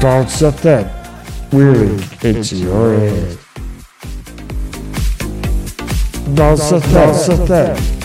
Don't set that wheeling mm. into your head. Don't set that, set that.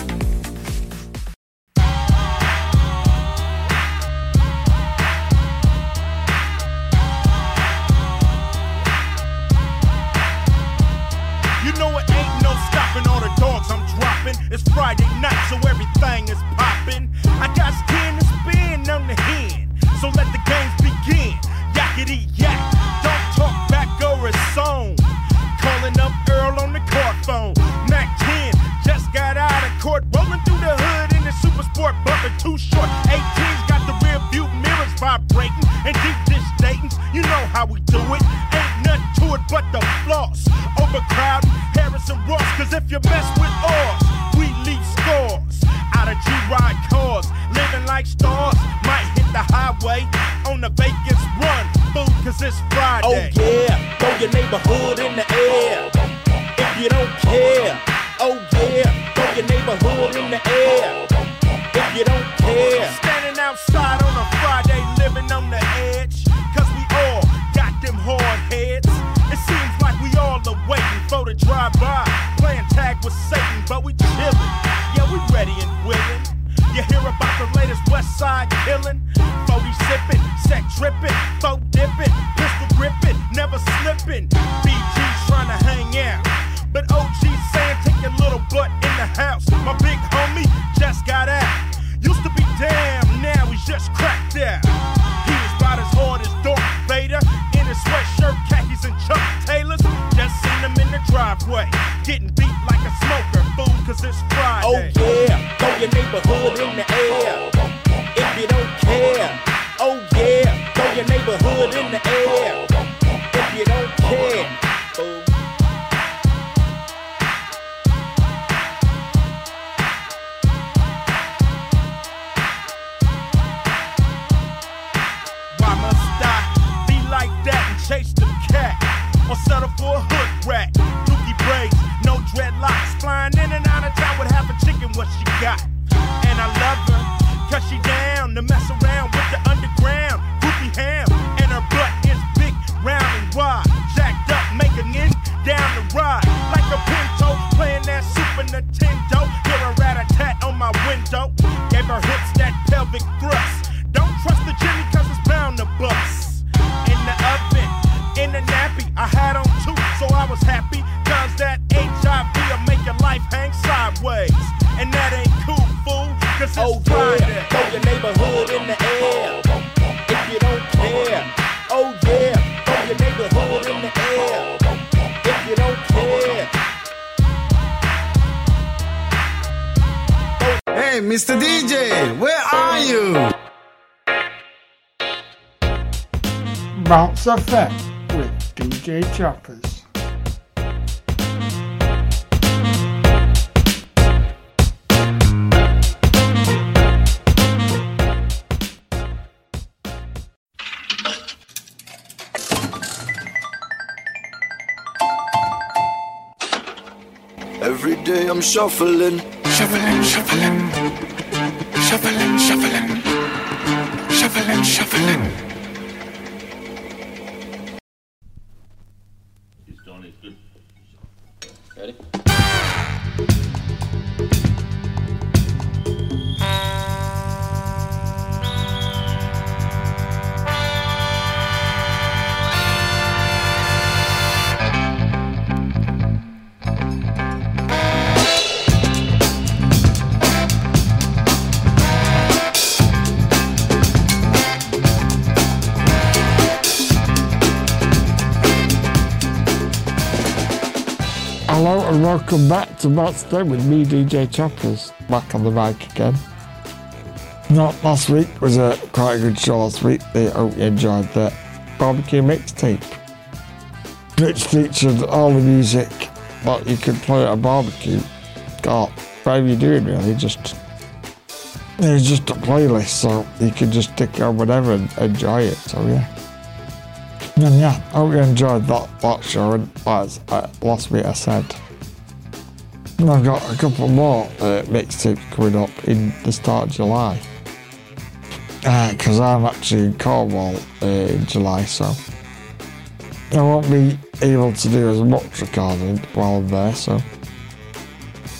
DJ Chappers. Every day I'm shuffling, shuffling, shuffling, shuffling, shuffling, shuffling, shuffling. Welcome back to Matt's Day with me, DJ Chappers, back on the mic again. Not last week was a quite a good show last week. I hope you enjoyed the barbecue mixtape, which featured all the music that you could play at a barbecue. God, whatever you're doing really, just it's just a playlist, so you could just stick on whatever and enjoy it. So yeah. And yeah, I hope you enjoyed that, that show. And as uh, last week I said, I've got a couple more uh, mixtapes coming up in the start of July. because I'm actually in Cornwall uh, in July, so I won't be able to do as much recording while I'm there, so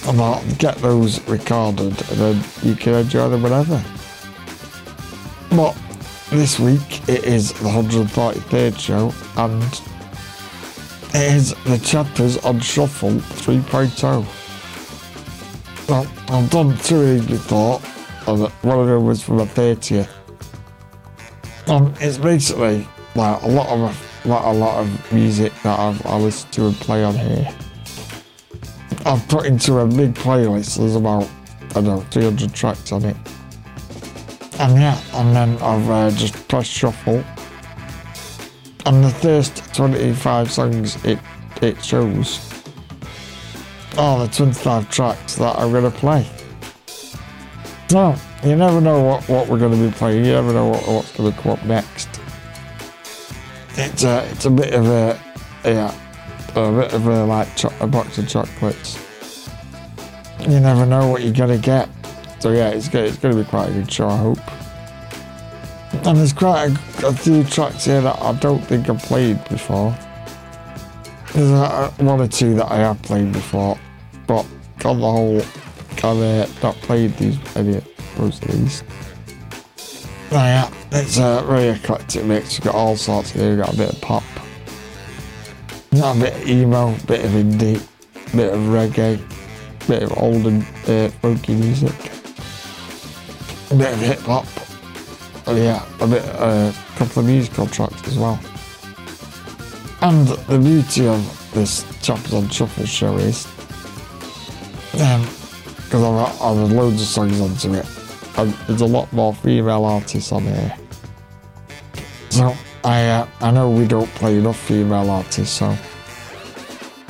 I'll get those recorded and then you can enjoy them whenever. But this week it is the 133rd show and it is the Chappers on Shuffle 3.0. Well, I've done two before, and one of them was from a 30th. And it's basically like a lot of like a lot of music that I've I listen to and play on here. I've put into a big playlist. There's about I don't know 300 tracks on it. And yeah, and then I've uh, just pressed shuffle. And the first 25 songs it it shows are the 25 tracks that I'm gonna play. So you never know what, what we're gonna be playing. You never know what, what's gonna come up next. It's a it's a bit of a yeah a bit of a like cho- a box of chocolates. You never know what you're gonna get. So yeah, it's gonna, it's gonna be quite a good show, I hope. And there's quite a, a few tracks here that I don't think I've played before. There's a, one or two that I have played before, but on the whole, I've uh, not played these any of of these. Oh, yeah, it's a really eclectic mix. You've got all sorts here. You've got a bit of pop, a bit of emo, bit of indie, bit of reggae, bit of old and uh, funky music, a bit of hip hop. Oh, yeah, a bit, a uh, couple of musical tracks as well. And the beauty of this Chappers on Shuffle show is, because I've, I've had loads of songs onto it, and there's a lot more female artists on here. So I uh, I know we don't play enough female artists, so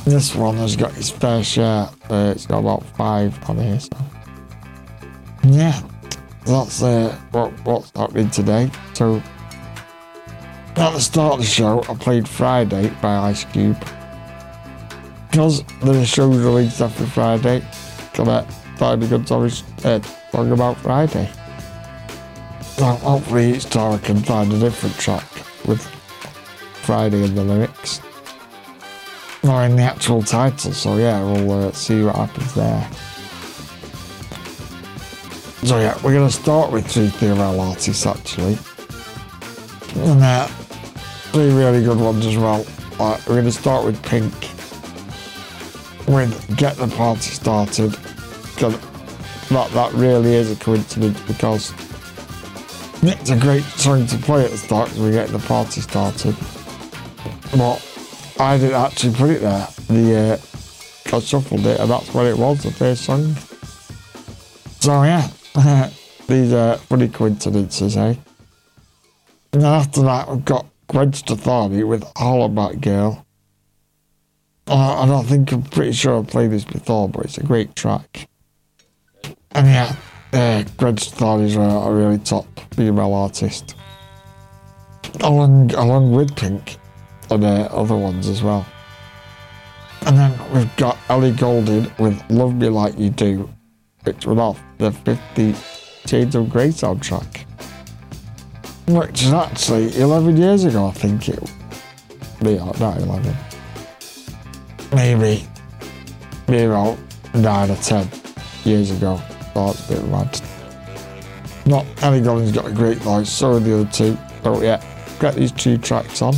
this one has got its fair share. Uh, it's got about five on here, so yeah, that's uh, what what's happening today. So at the start of the show, I played Friday by Ice Cube. Because the show's released after Friday, gonna find a good song, uh, song about Friday. So hopefully each time I can find a different track with Friday in the lyrics. Or in the actual title, so yeah, we'll uh, see what happens there. So yeah, we're gonna start with three female artists actually. And uh, three really good ones as well. Uh, we're going to start with Pink with Get the Party Started. 'Cause That, that really is a coincidence because it's a great song to play at the start because we get the party started. But I didn't actually put it there. The uh, I shuffled it and that's what it was, the first song. So yeah, these are funny coincidences, eh? And then after that, we've got Gwen Stefani with Hollaback Girl. Uh, I don't think I'm pretty sure I've played this before, but it's a great track. And yeah, uh, Gwen Stefani's a, a really top female artist. Along, along with Pink and uh, other ones as well. And then we've got Ellie Goulding with Love Me Like You Do, which was off the 50 Shades of Grey soundtrack which is actually 11 years ago, I think it. Maybe not 11. Maybe, maybe about 9 or 10 years ago. It's a bit mad. Not Ellie Goulding's got a great voice, so are the other two. So yeah, get these two tracks on.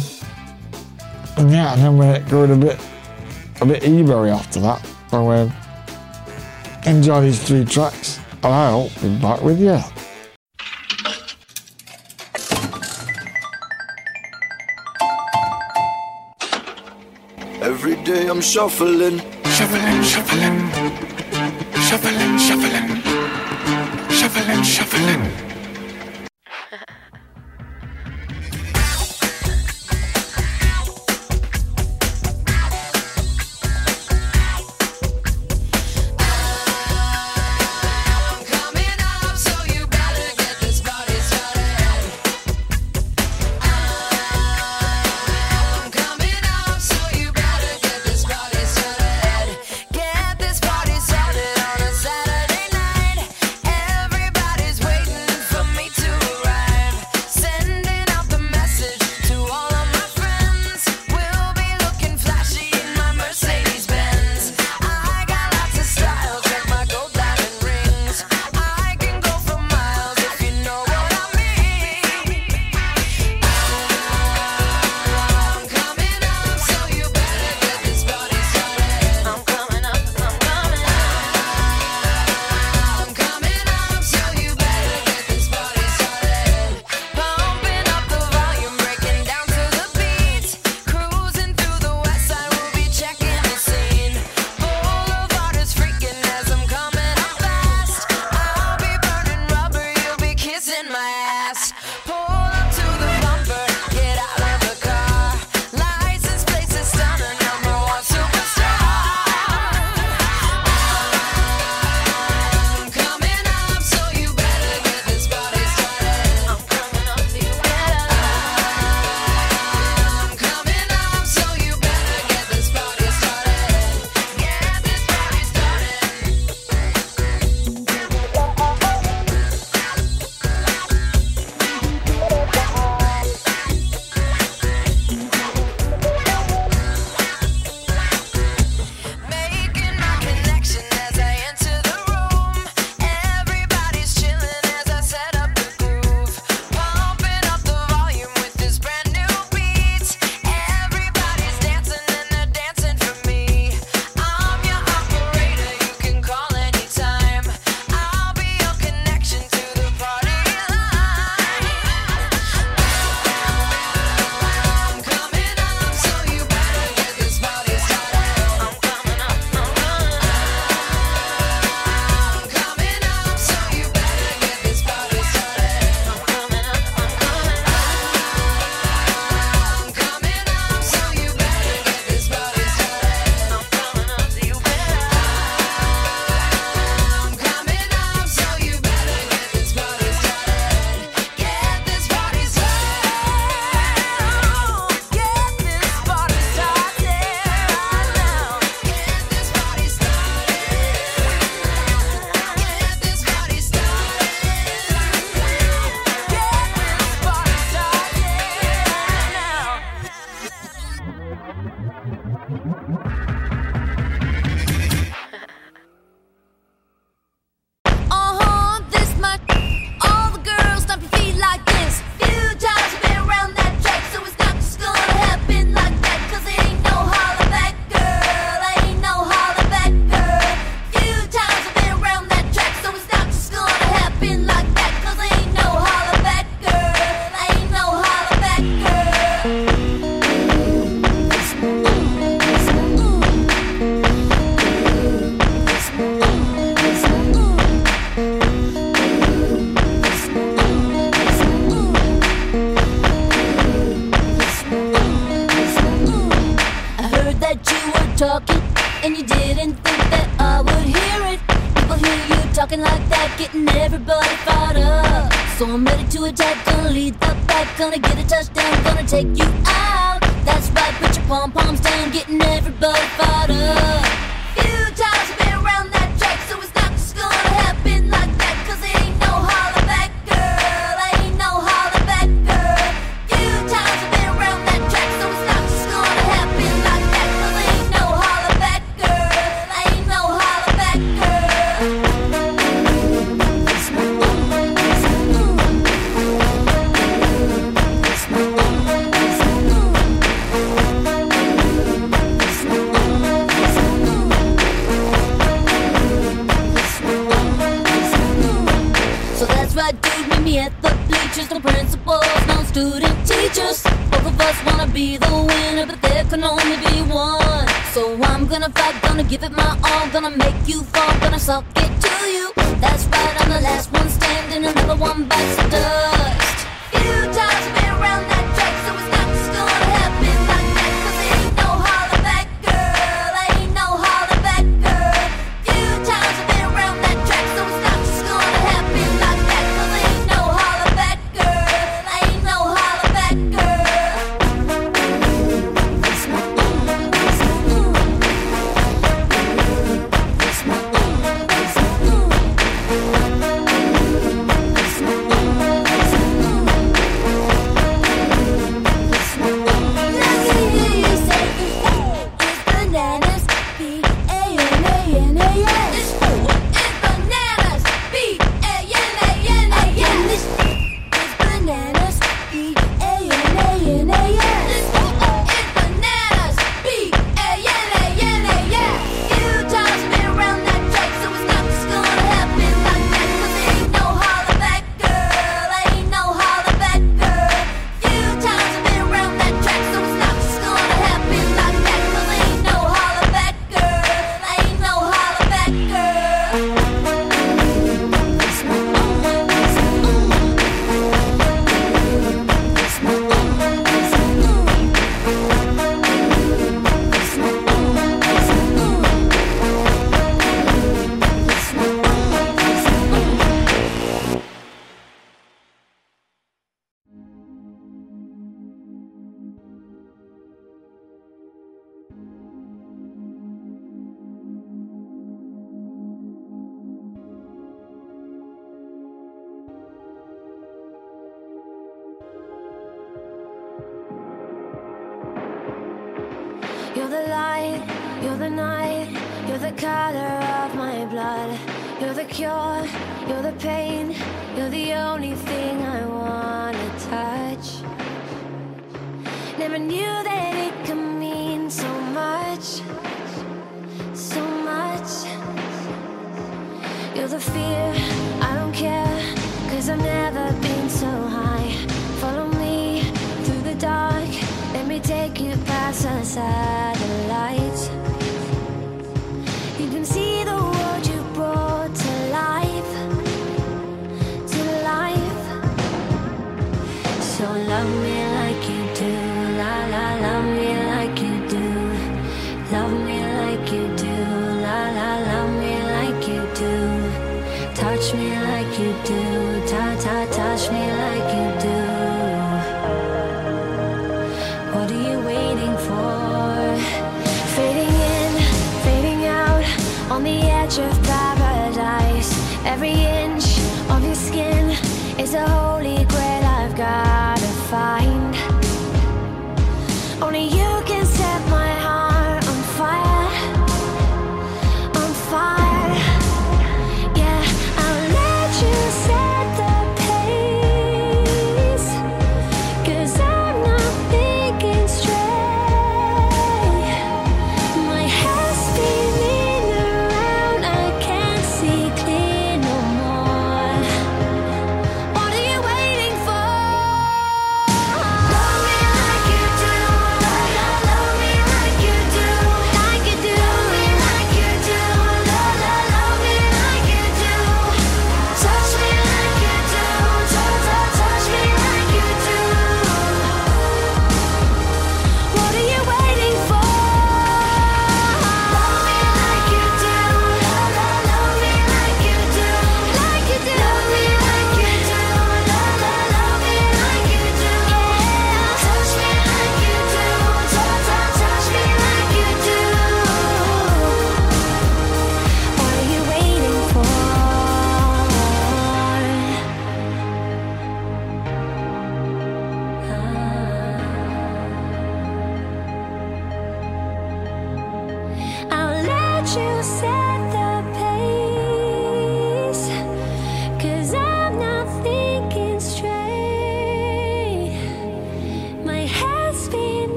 And yeah, and then we're going a bit, a bit emo after that. So um, enjoy these three tracks, and I'll be back with you. I'm shuffling, Shuffling, shuffling. Shuffling, shuffling. Shuffling, shuffling.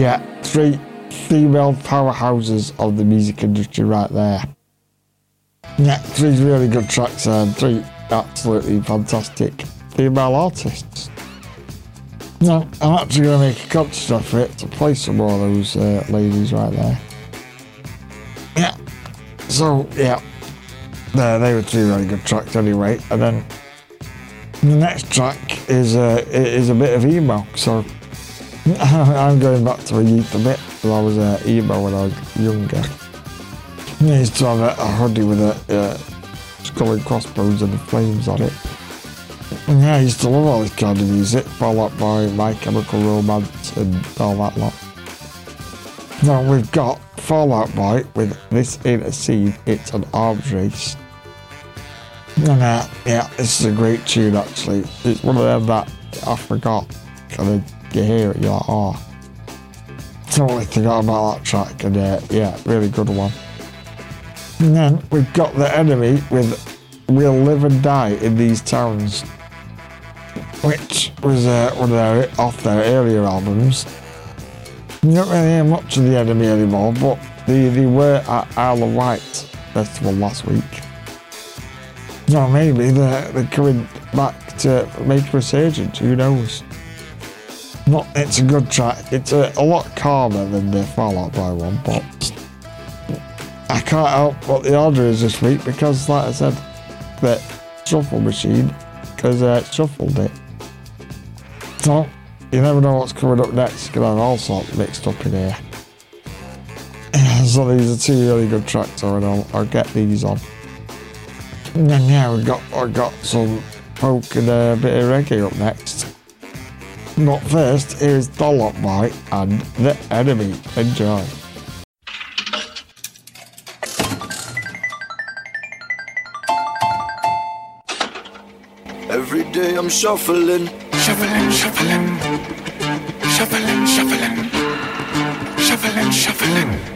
Yeah, three female powerhouses of the music industry right there. Yeah, three really good tracks and three absolutely fantastic female artists. Now, I'm actually going to make a conscious effort to play some more of those uh, ladies right there. Yeah, so, yeah, there, they were three really good tracks anyway. And then the next track is, uh, is a bit of emo, so I'm going back to a youth a bit I was uh, emo when I was younger. I used to have a, a hoodie with a uh, skull and crossbones and flames on it. And yeah, I used to love all this kind of music, followed by My Chemical Romance and all that lot. Now we've got Fall Out Boy with This Ain't a Scene, It's an Arms Race. And uh, yeah, this is a great tune actually. It's one of them that I forgot. You hear it, you're like, oh. Totally forgot about that track, and uh, yeah, really good one. And then we've got the enemy with We'll Live and Die in These Towns, which was uh, one of their, off their earlier albums. You don't really hear much of the enemy anymore, but they, they were at Isle of Wight Festival last week. So maybe they're, they're coming back to make a resurgence, who knows? Not, it's a good track. It's a, a lot calmer than the Fall Out Boy one, but I can't help what the order is this week because, like I said, the shuffle machine because uh, it shuffled it. So you never know what's coming up next. Can have all sorts mixed up in here. so these are two really good tracks, so I'll, I'll get these on. And then yeah, we got I got some folk and a bit of reggae up next. But first, here's Fall Out Boy and The Enemy. Enjoy. Every day I'm shuffling. Shuffling, shuffling. Shuffling, shuffling. Shuffling, shuffling.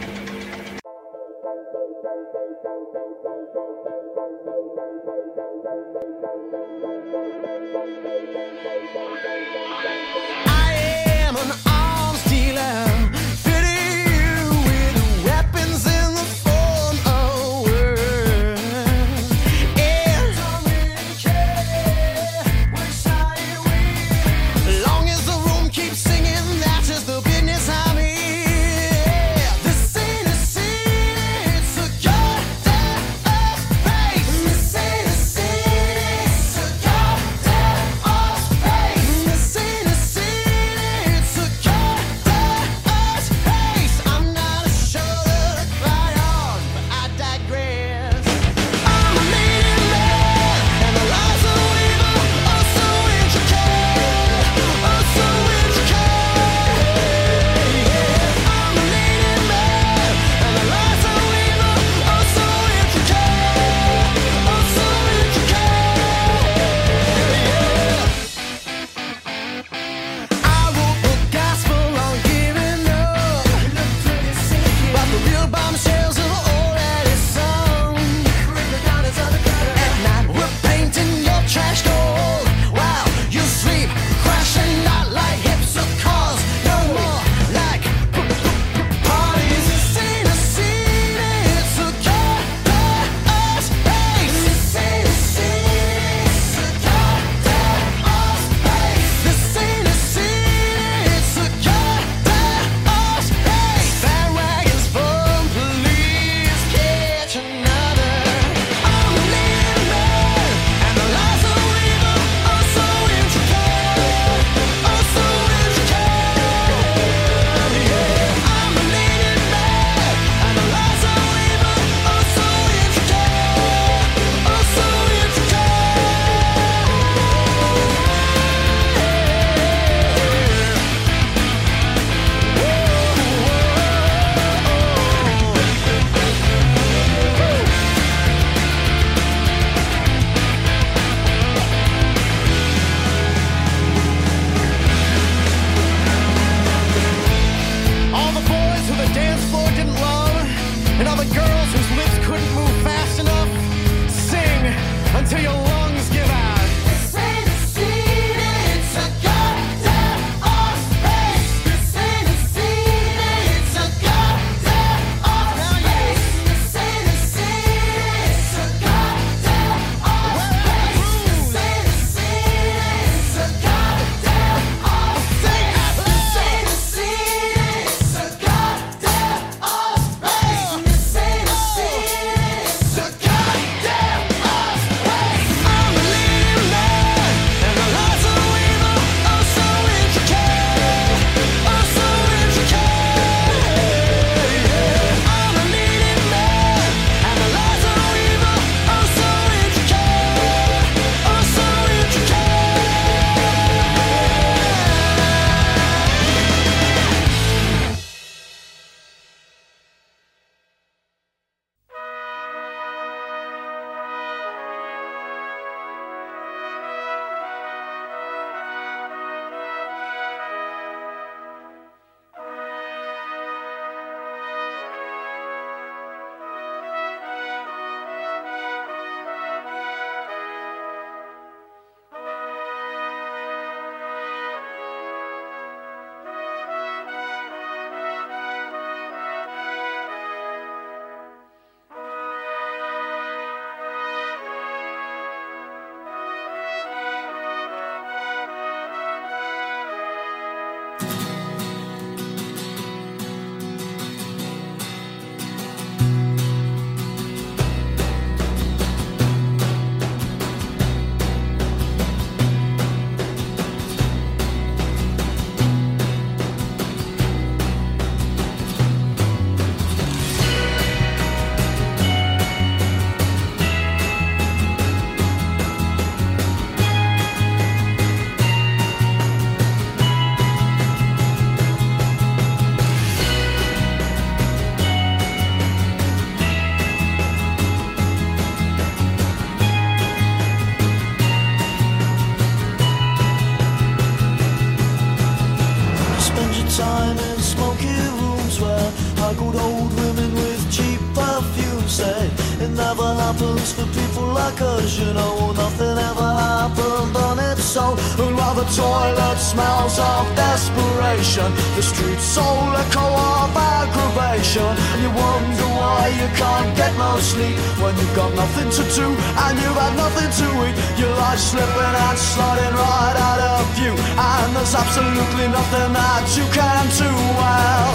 Smells of desperation, the streets soul echo of aggravation. You wonder why you can't get no sleep when you've got nothing to do and you've had nothing to eat. Your life's slipping and sliding right out of view, and there's absolutely nothing that you can do. Well,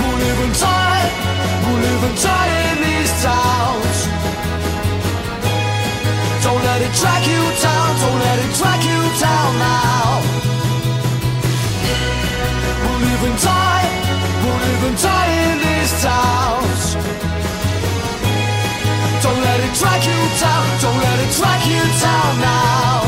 we'll live and die, we'll live and die in these towns. Let it drag you down, don't let it drag you down now. We'll live and die, we'll live and die in these towns. Don't let it drag you down, don't let it drag you down now.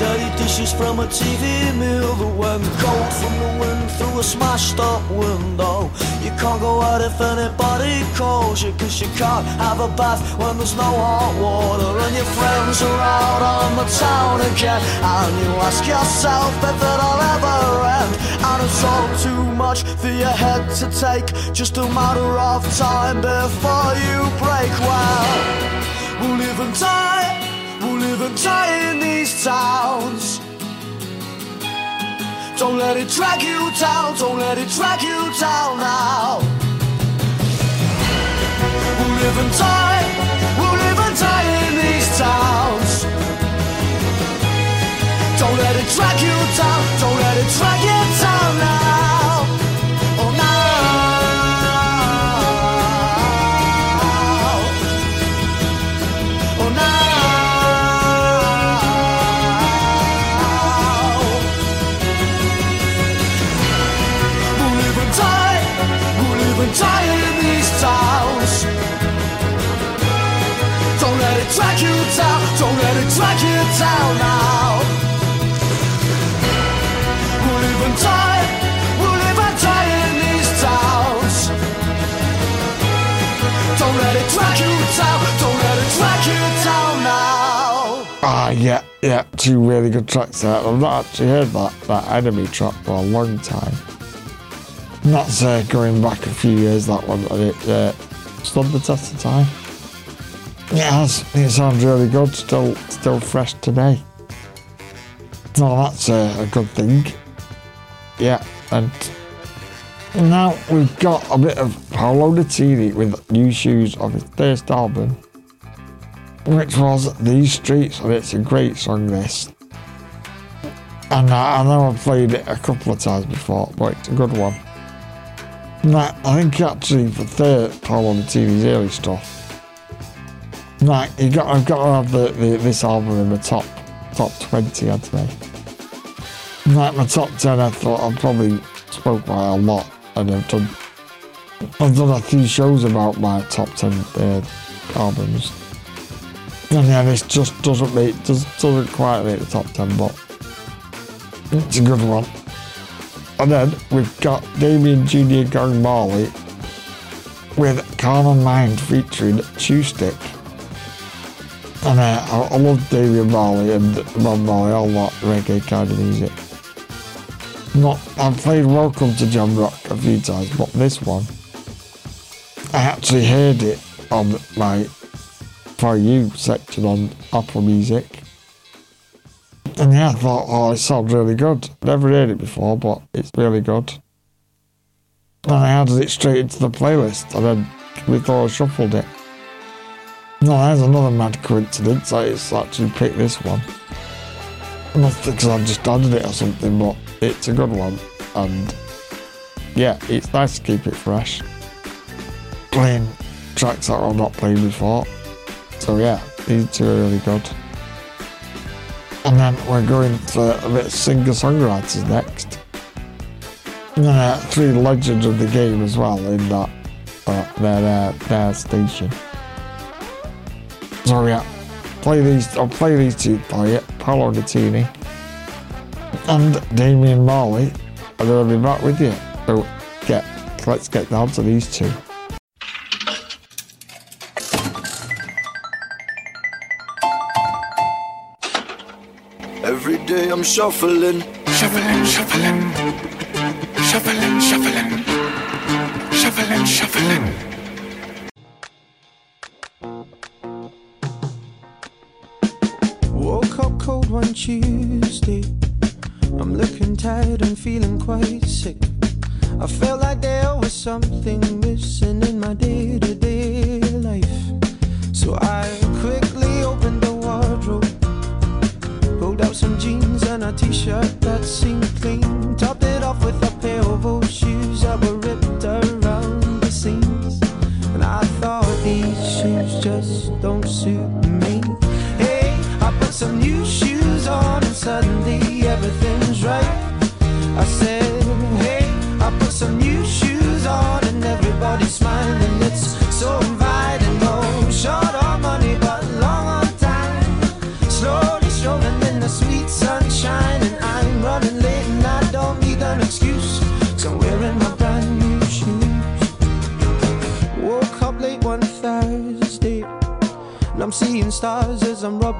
Dirty dishes from a TV meal, that went cold from the wind through a smashed up window. You can't go out if anybody calls you, cause you can't have a bath when there's no hot water. And your friends are out on the town again. And you ask yourself if it'll ever end. And it's all too much for your head to take. Just a matter of time before you break. Well, we'll live and die. We'll live and die in these towns. Don't let it drag you down, don't let it drag you down yeah, two really good tracks there. I've not actually heard that, that enemy track for a long time. And that's uh, going back a few years, that one, and it uh, stood the test of time. It. It sounds really good. Still, still fresh today. So that's a, a good thing. Yeah, and now we've got a bit of Paolo Nutini with new shoes of his first album, which was These Streets, and it's a great song. This, and I, I know I've played it a couple of times before, but it's a good one. Now, I think actually for the Paolo Nutini's early stuff. Like you got, I've got to have the, the, this album in the top top twenty, I'd say. Like my top ten, I thought I probably spoke about a lot, and I've done I've done a few shows about my top ten uh, albums. And yeah, this just doesn't make does, doesn't quite make the top ten, but it's a good one. And then we've got Damian Junior Gong Marley with Carnal Mind featuring Chew Stick. And uh, I, I love Damian Marley and Bob Marley, all that reggae kind of music. Not, I've played Welcome to Jam Rock a few times, but this one, I actually heard it on my For You section on Apple Music. And yeah, I thought, oh, it sounds really good. Never heard it before, but it's really good. And I added it straight into the playlist, and then we thought I shuffled it. No, there's another mad coincidence. I just actually picked this one. Not because I've just added it or something, but it's a good one. And yeah, it's nice to keep it fresh. Playing tracks that I've not played before. So yeah, these are really good. And then we're going for a bit of singer-songwriters next. And then uh, three legends of the game as well in that uh, their their station. So yeah, play these. I'll play these two for you. Paolo Nutini and Damian Marley, and then I'll be back with you. So get let's get down to these two. I'm shuffling. Shuffling, shuffling. Shuffling, shuffling. Shuffling, shuffling. Woke up cold one Tuesday. I'm looking tired and feeling quite sick. I felt like there was something missing in my day to day life. So I quickly opened the wardrobe, pulled out some jeans and a t shirt that seemed clean, topped it off with a pair of old shoes that were ripped around the seams. And I thought these shoes just don't suit me. Hey, I put some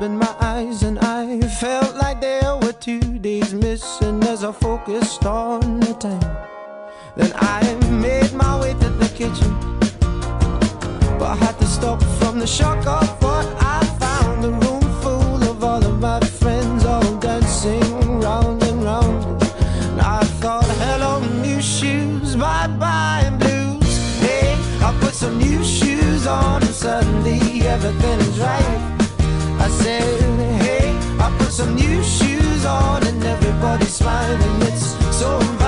as my eyes, and I felt like there were two days missing as I focused on some new shoes on, and everybody's smiling. It's so.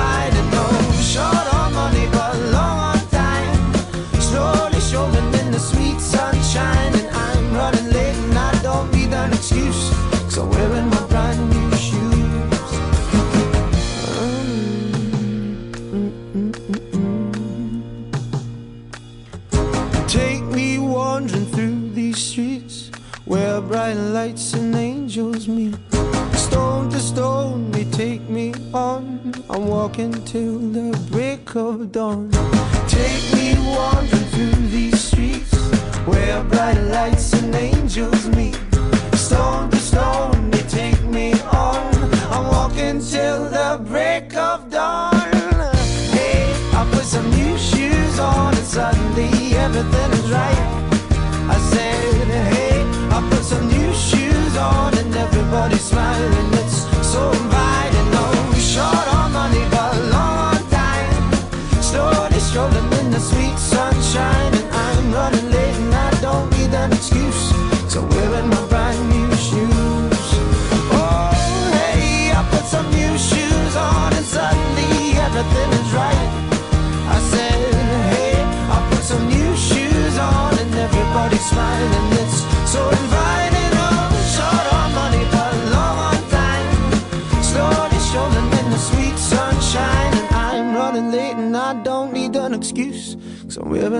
Walking till the break of dawn. Take me wandering through these streets where bright lights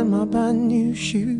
my brand new shoes.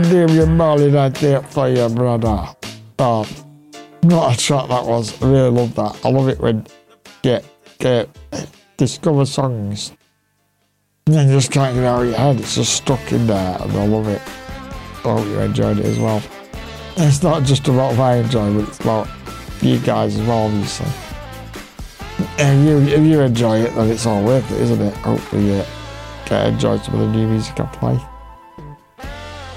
Damian Marley that there for you, brother. Um, not a track that was. I really love that. I love it when get get discover songs and then just can't get out of your head. It's just stuck in there, and I love it. I hope you enjoyed it as well. It's not just about my enjoyment; it's about you guys as well, obviously. If you if you enjoy it, then it's all worth it, isn't it? Hopefully, you get enjoy some of the new music I play.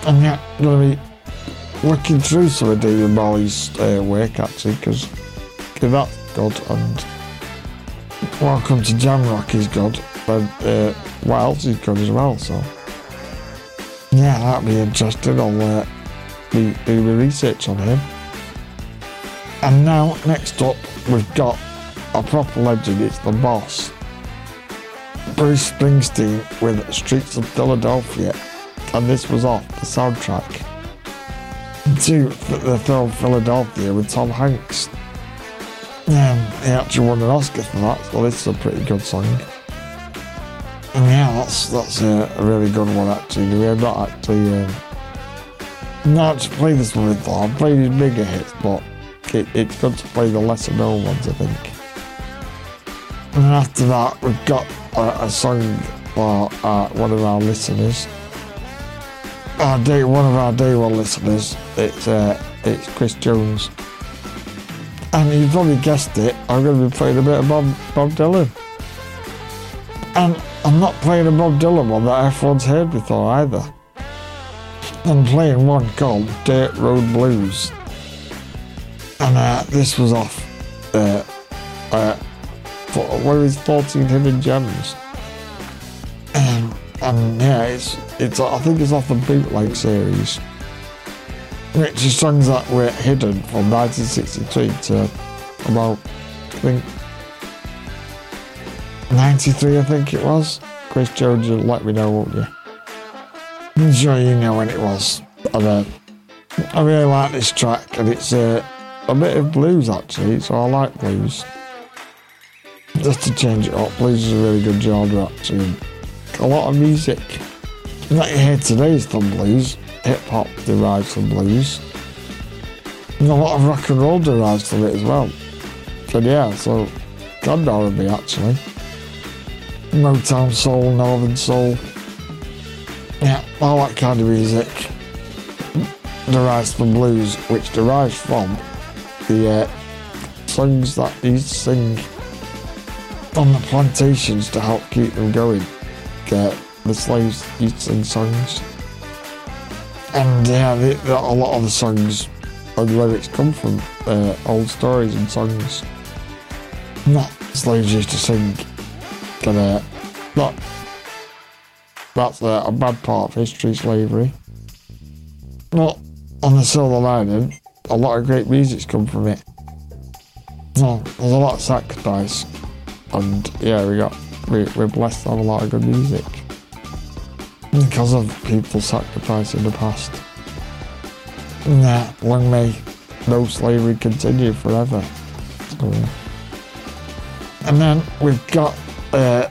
And yeah, gonna be looking through some of David Bowie's uh, work actually, because that's good. And Welcome to Jamrock is good, but uh, what else is good as well? So yeah, that'd be interesting. I'll uh, be do the research on him. And now, next up, we've got a proper legend. It's the boss. Bruce Springsteen with Streets of Philadelphia, and this was off the soundtrack to the film Philadelphia with Tom Hanks. Um, he actually won an Oscar for that, so this is a pretty good song. And yeah, that's that's a, really good one actually. We have not actually um, not to play this one before. I've played his bigger hits, but it, it's good to play the lesser known ones, I think. And after that, we've got a, a song for uh, one of our listeners. Our day, one of our day one listeners. It's uh, it's Chris Jones. And you've probably guessed it. I'm going to be playing a bit of Bob, Bob Dylan. And I'm not playing a Bob Dylan one that everyone's heard before either. I'm playing one called Dirt Road Blues. And uh, this was off uh, uh, for, what is 14 Hidden Gems. Um, and yeah, it's, it's I think it's off the Bootleg series. Which is songs that were hidden from 1963 to about, I think, 93, I think it was. Chris Jones, will let me know, won't you? I'm sure you know when it was. And, uh, I really like this track, and it's uh, a bit of blues actually, so I like blues. Just to change it up, blues is a really good genre actually. A lot of music that you hear today is from blues. Hip hop derives from blues. And a lot of rock and roll derives from it as well. So yeah, so God R&B actually. Motown soul, Northern soul. Yeah, all that kind of music derives from blues, which derives from the uh, songs that to sing on the plantations to help keep them going. Uh, the slaves used to sing songs. And yeah, the, the, a lot of the songs and lyrics come from uh, old stories and songs. Not slaves used to sing. And, uh, not, that's uh, a bad part of history, slavery. But on the silver lining, a lot of great music's come from it. No, there's a lot of sacrifice, and yeah, we got we, we're blessed to have a lot of good music because of people sacrifice in the past. Nah, long may no slavery continue forever. So. And then we've got uh,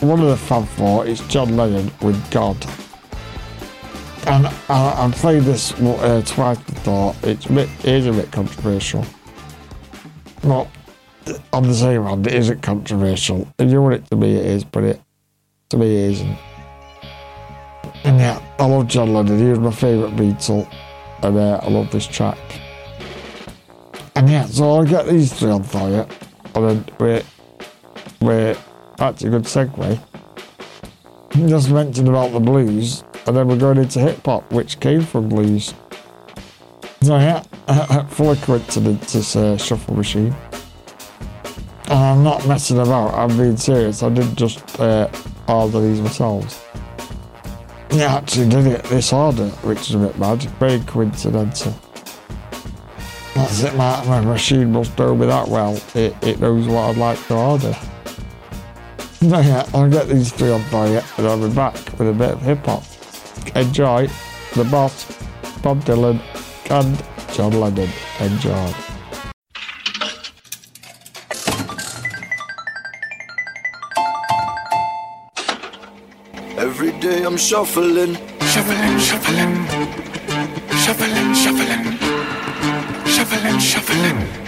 one of the Fab Four is John Lennon with God. And I, I've played this uh, twice before. It's a bit, it is a bit controversial. Well, on the same hand, it isn't controversial. If you want it to be, it is, but it to me, it isn't. And yeah, I love John Lennon. He was my favourite Beatle, and uh, I love this track. And yeah, so I'll get these three on fire. and then we're, we're that's a good segue. Just mentioned about the blues, and then we're going into hip hop, which came from blues. So yeah, full of coincidence, this uh, shuffle machine. And I'm not messing about, I'm being serious. I didn't just uh, order these myself. Yeah, actually did it this order, which is a bit mad. Very coincidental. That's it, my, my machine must know me that well. It, it knows what I'd like to order. So yeah, I'll get these three on you, and I'll be back with a bit of hip hop. Enjoy. The boss, Bob Dylan, and John Lennon. Enjoy. I'm shuffling. Shuffling, shuffling. Shuffling, shuffling. Shuffling, shuffling.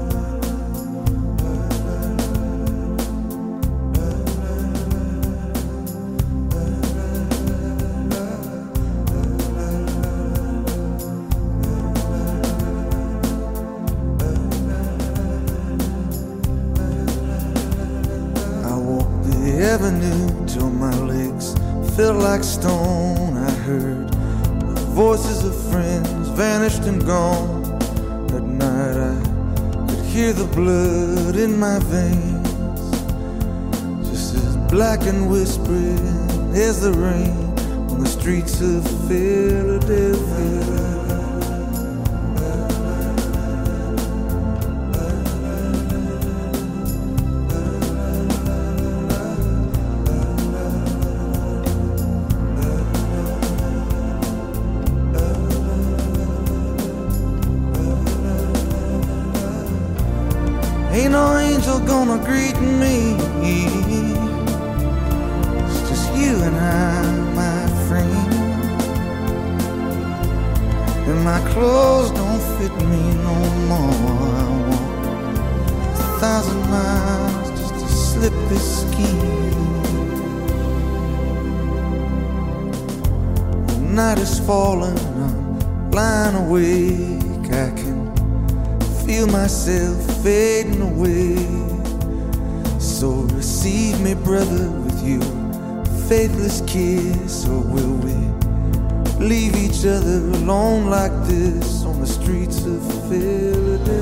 blood in my veins, just as black and whispering as the rain on the streets of Philadelphia. endless kiss, or will we leave each other alone like this on the streets of Philadelphia?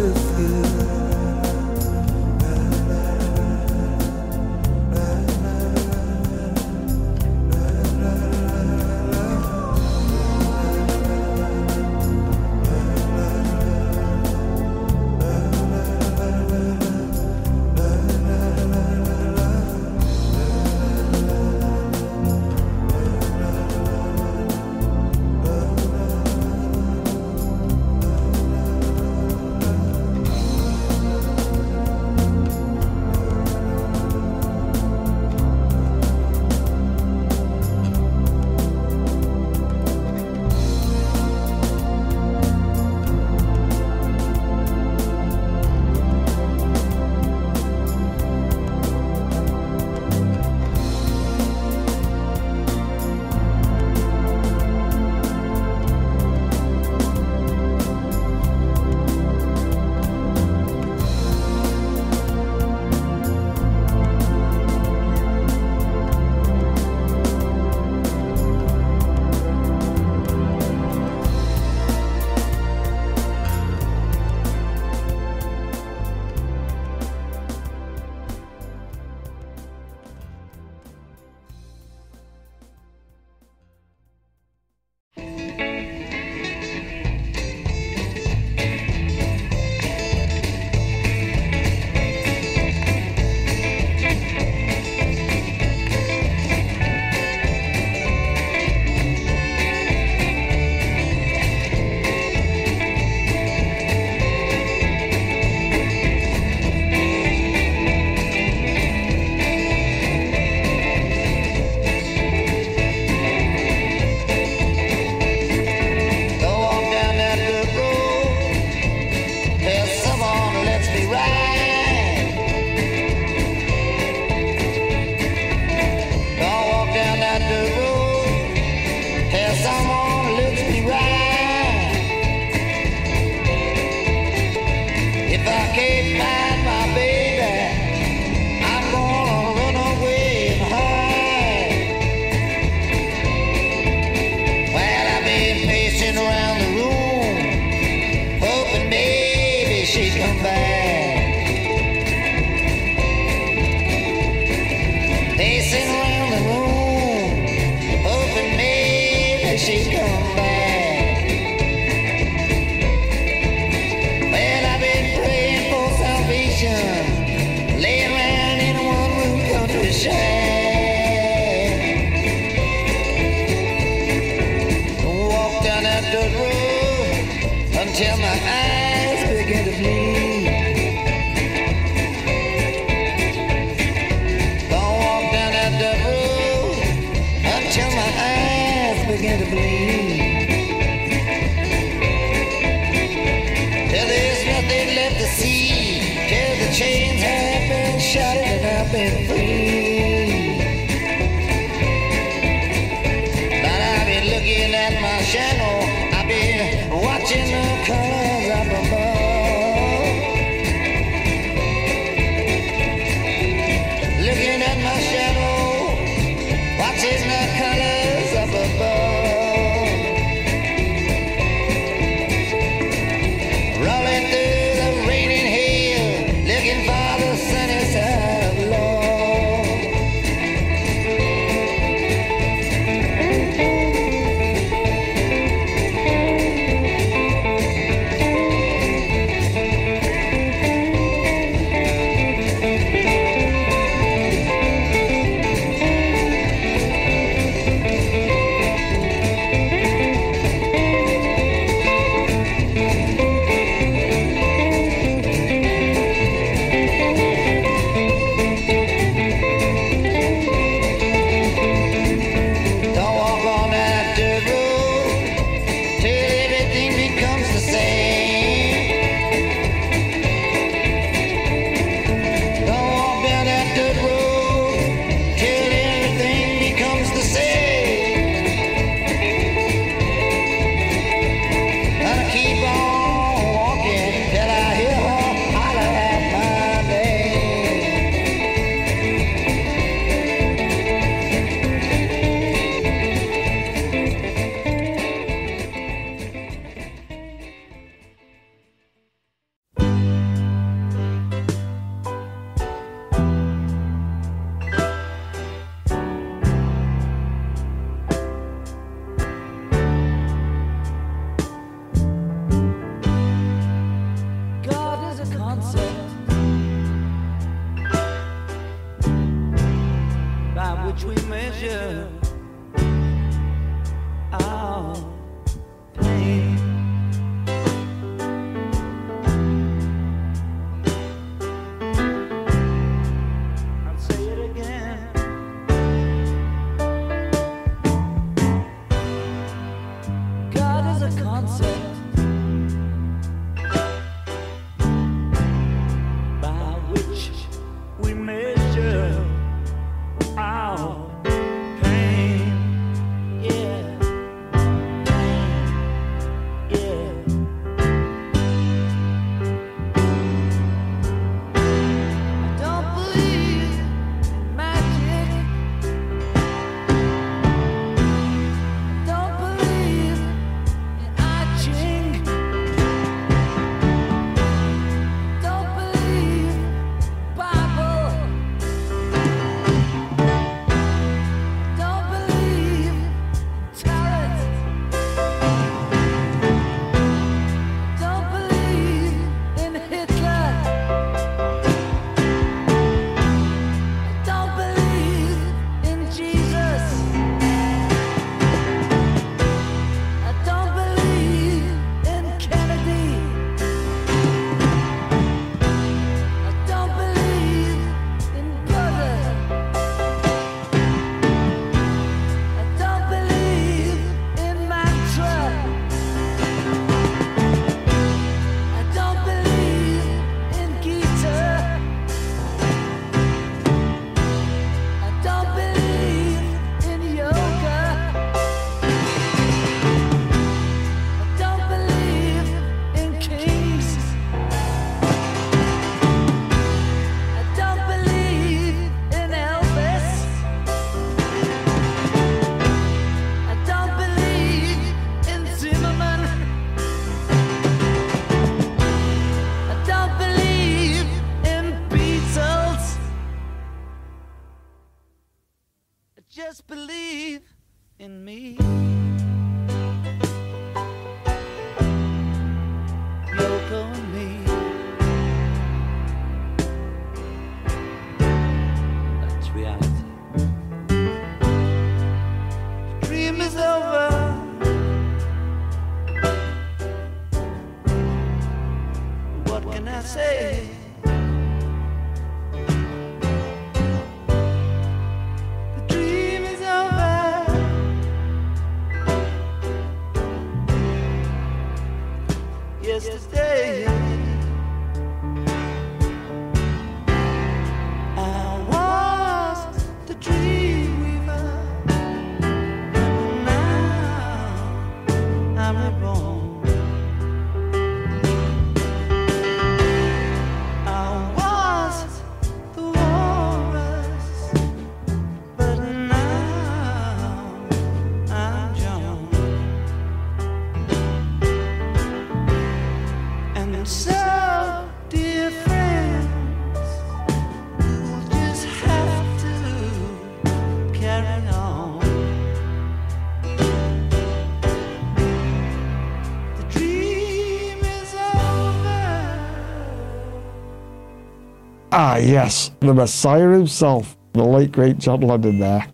Yes, the Messiah himself, the late great John Lennon there.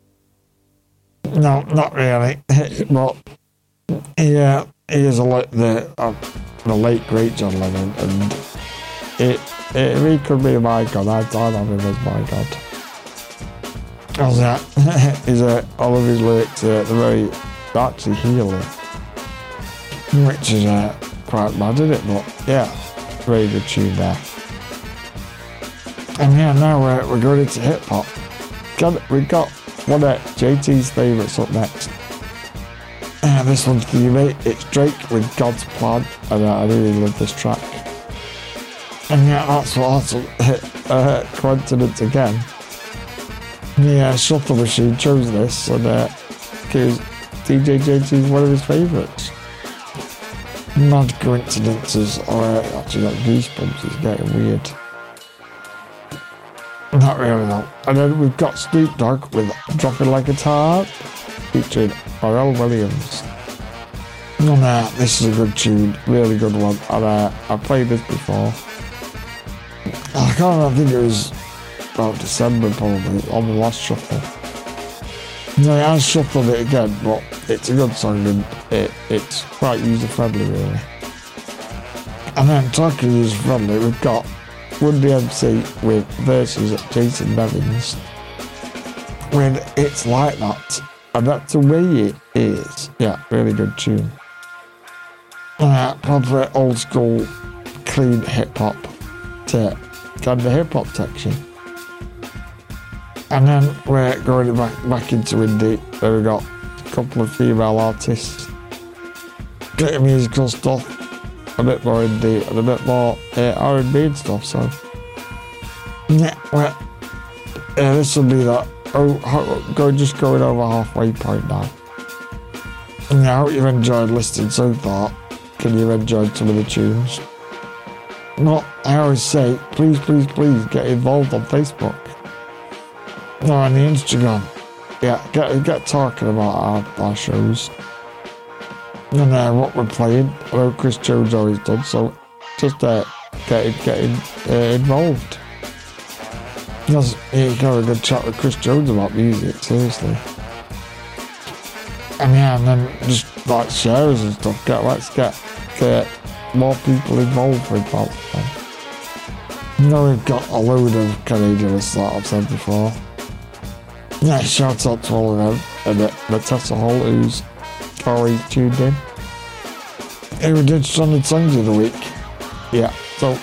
No, not really, but yeah, he is a late, the uh, the late great John Lennon, and it, it could be my god, I'd, I'd have him as my god. How's that? He's uh, all of his lyrics, they're very actually healing, which is uh, quite mad, isn't it? But yeah, very good tune there. And yeah, now we're, we're going into hip hop. Got, we got one of JT's favourites up next. Uh, this one's for you, mate. It's Drake with God's Plan, and uh, I really love this track. And yeah, that's what awesome uh, coincidence again. Yeah, Shuffle Machine chose this, and uh, because DJ JT's one of his favourites. Mad coincidences, or uh, actually got goosebumps, it's getting weird. Not really though. And then we've got Snoop Dogg with Drop It Like It's Hot, featuring Pharrell Williams. And uh, this is a good tune, really good one. And uh, I played this before. I can't remember, I think it was about December probably, on the last shuffle. No, I shuffled it again, but it's a good song and it, it's quite user friendly really. And then talking user friendly, we've got Run DMC with verses at Jason Nevins. When it's like that, and that's the way it is. Yeah, really good tune. Uh, proper old school, clean hip hop to kind of hip hop section. And then we're going back back into indie. There we got a couple of female artists, bit of musical stuff, a bit more indie, and a bit more uh, R&B and stuff. So yeah, well, yeah, this will be that. Oh, go just going over halfway point now. And I hope you've enjoyed listening so far. Can you enjoy some of the tunes? Well, I always say, please, please, please get involved on Facebook or on the Instagram. Yeah, get get talking about our, our shows and uh, what we're playing. Know Chris Jones always done, so just uh, get getting uh, involved. Because you can have a good chat with Chris Jones about music, seriously. And yeah, and then just like shares and stuff. Get let's get get more people involved with that. You know we've got a load of Canadians that I've said before. Yeah, shout out to all of them and uh, Natessa Hall who's always tuned in. Hey, we did Stranded Songs of the Week. Yeah, so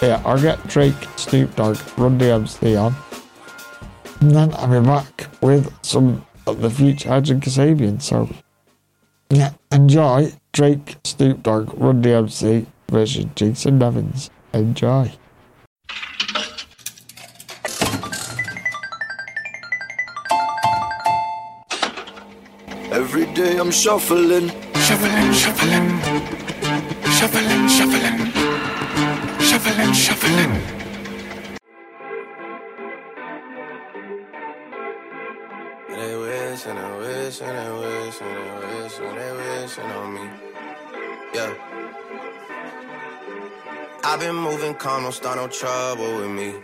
yeah, I'll get Drake, Snoop Dogg, Run DMC on. And then I'll be back with some of the future Hydrogen Kasabian. So yeah, enjoy Drake, Snoop Dogg, Run DMC versus Jason Nevins. Enjoy. Day I'm shuffling. Shuffling, shuffling. Shuffling, shuffling. Shuffling, shuffling. They wish and they wish and they wish and they wish and they wishing on me. Yeah. I've been moving calm, don't start no trouble with me.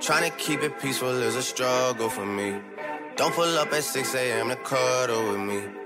Trying to keep it peaceful is a struggle for me. Don't pull up at 6 a.m. to cuddle with me.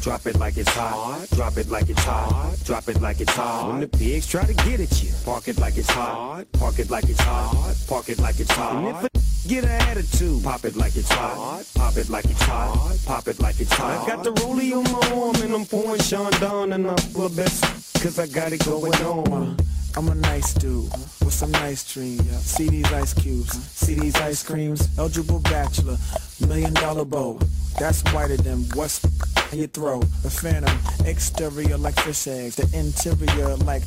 Drop it like it's hot. Drop it like it's hot. Drop it like it's hot. When the pigs try to get at you, park it like it's hot. Park it like it's hot. Park it like it's hot. Get an attitude, pop it like it's hot. Pop it like it's hot. Pop it like it's hot. I got the rollie on my arm and I'm pouring Sean and I'm full of best cause I got it going on. I'm a nice dude with some nice dreams. See these ice cubes, see these ice creams. Eligible bachelor, million dollar bow. That's whiter than what's your throat. The phantom, exterior like fish eggs, the interior like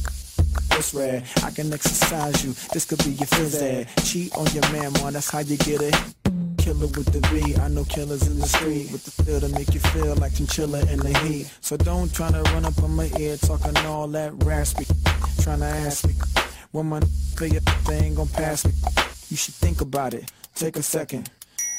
this red. I can exercise you. This could be your phys ed. Cheat on your man, man. That's how you get it. Killer with the B. I know killers in the street with the feel to make you feel like chinchilla in the heat. So don't try to run up on my ear talking all that raspy. Trying to ask me when my they ain't gonna pass me. You should think about it. Take a second.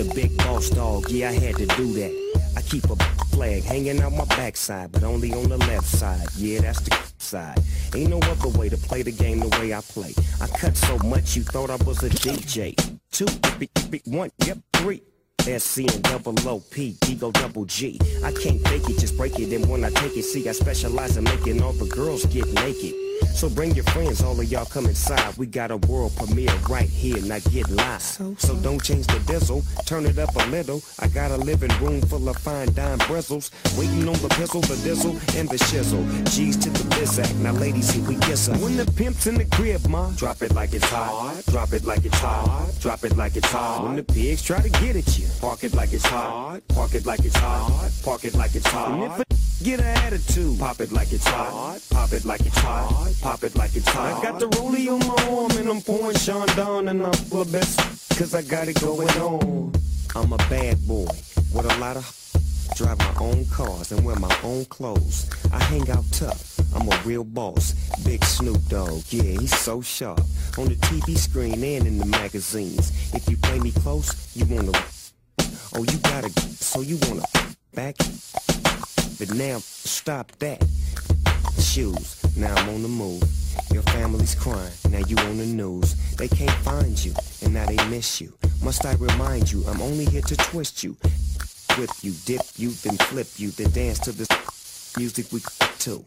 The big boss dog, yeah, I had to do that. I keep a flag hanging out my backside, but only on the left side. Yeah, that's the side. Ain't no other way to play the game the way I play. I cut so much you thought I was a DJ. Two, one, yep, three. SC and double OP, Ego double G. I can't fake it, just break it. And when I take it, see, I specialize in making all the girls get naked. So bring your friends, all of y'all come inside. We got a world premiere right here, now get live. So, don't change the diesel, turn it up a little. I got a living room full of fine dime bristles. Waiting on the pistol, the diesel, and the shizzle. G's to the bizac, now ladies, here we kiss her. When the pimp's in the crib, ma, drop it like it's hot. Drop it like it's hot. Drop it like it's hot. When the pigs try to get at you, park it like it's hot. Park it like it's hot. Park it like it's hot. And if a get an attitude, pop it like it's hot. Pop it like it's hot. Pop it like it's hot. I got the rollie on my arm and I'm pouring Chandon and I'm of best cause I got it going on. I'm a bad boy with a lot of drive my own cars and wear my own clothes. I hang out tough. I'm a real boss. Big Snoop Dogg, yeah, he's so sharp. On the TV screen and in the magazines. If you play me close, you wanna. Oh, you gotta. So you wanna back? But now, stop that. Shoes, now I'm on the move. Your family's crying, now you on the news. They can't find you, and now they miss you. Must I remind you, I'm only here to twist you. Whip you, dip you, then flip you, then dance to the music we to.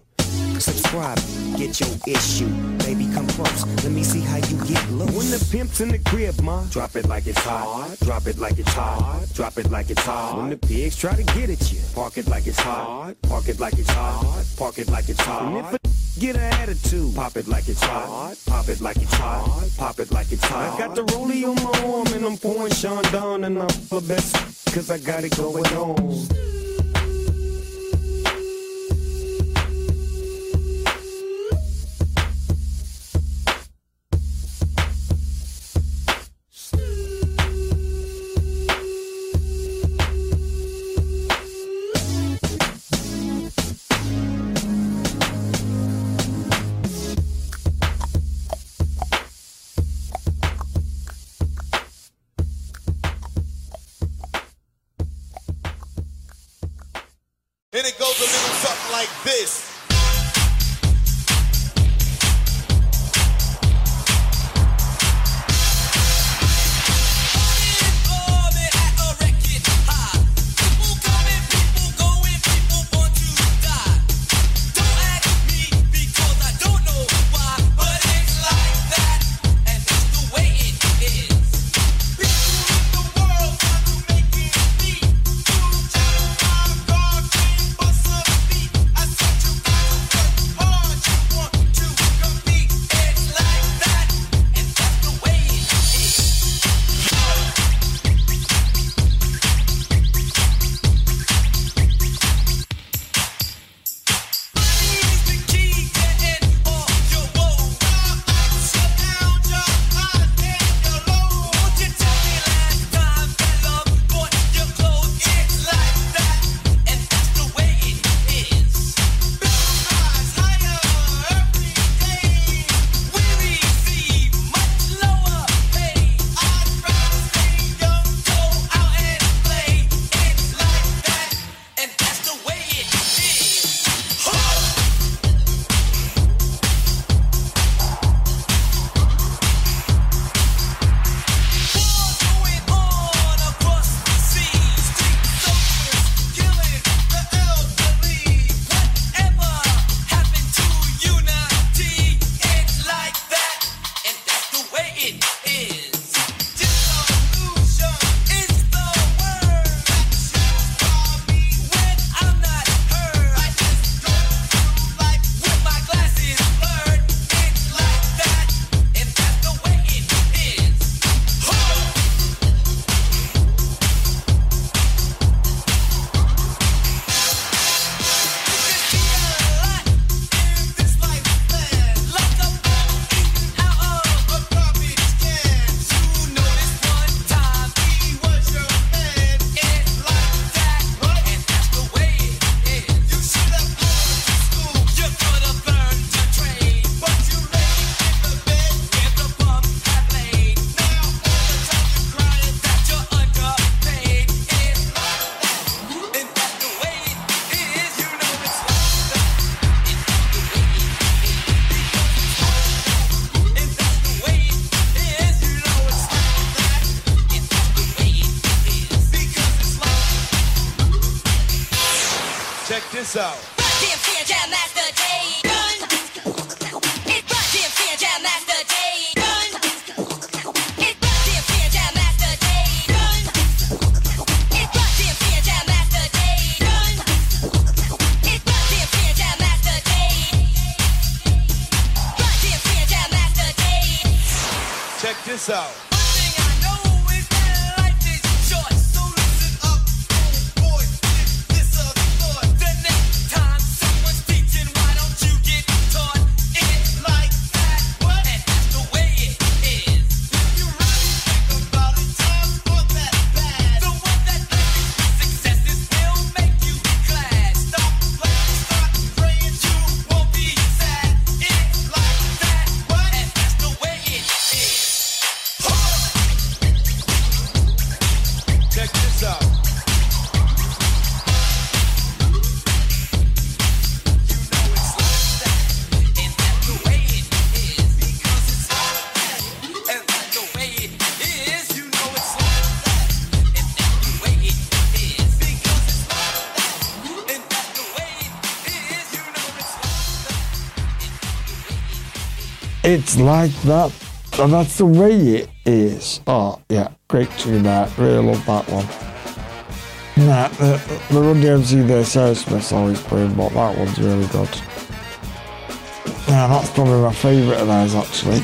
Subscribe, get your issue. Baby, come close. Let me see how you get low. When the pimp's in the crib, ma, drop it like it's hot. Drop it like it's hot. Drop it like it's hot. When the pigs try to get at you, park it like it's hot. Park it like it's hot. Park it like it's hot. And if a get an attitude, pop it like it's hot. Pop it like it's hot. Pop it like it's hot. I got the rollie on my arm and I'm pouring Chandon and I'm the best cause I got it going on. It's like that, and that's the way it is. Oh, yeah, great tune that. Really love that one. Nah, the, the Run DMC there, Sarah Smith's always playing, but that one's really good. Yeah, that's probably my favourite of theirs, actually.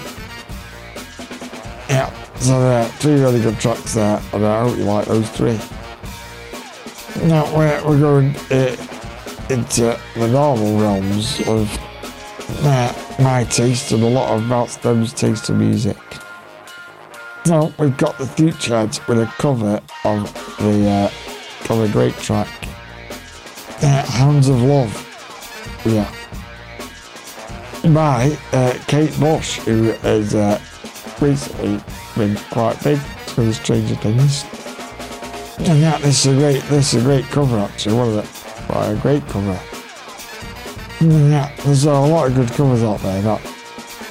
Yeah, so there, three really good tracks there, and I hope you like those three. Now, we're, we're going uh, into the normal realms of uh, my taste and a lot of Malstem's taste in music. So we've got the Futureheads with a cover of the uh, of a great track, uh, Hounds of Love. Yeah. By uh, Kate Bush, who has uh, recently been quite big with Stranger Things. And yeah, this is a great, this is a great cover actually. One of the, quite a great cover. Mm, Yeah, there's a lot of good covers out there that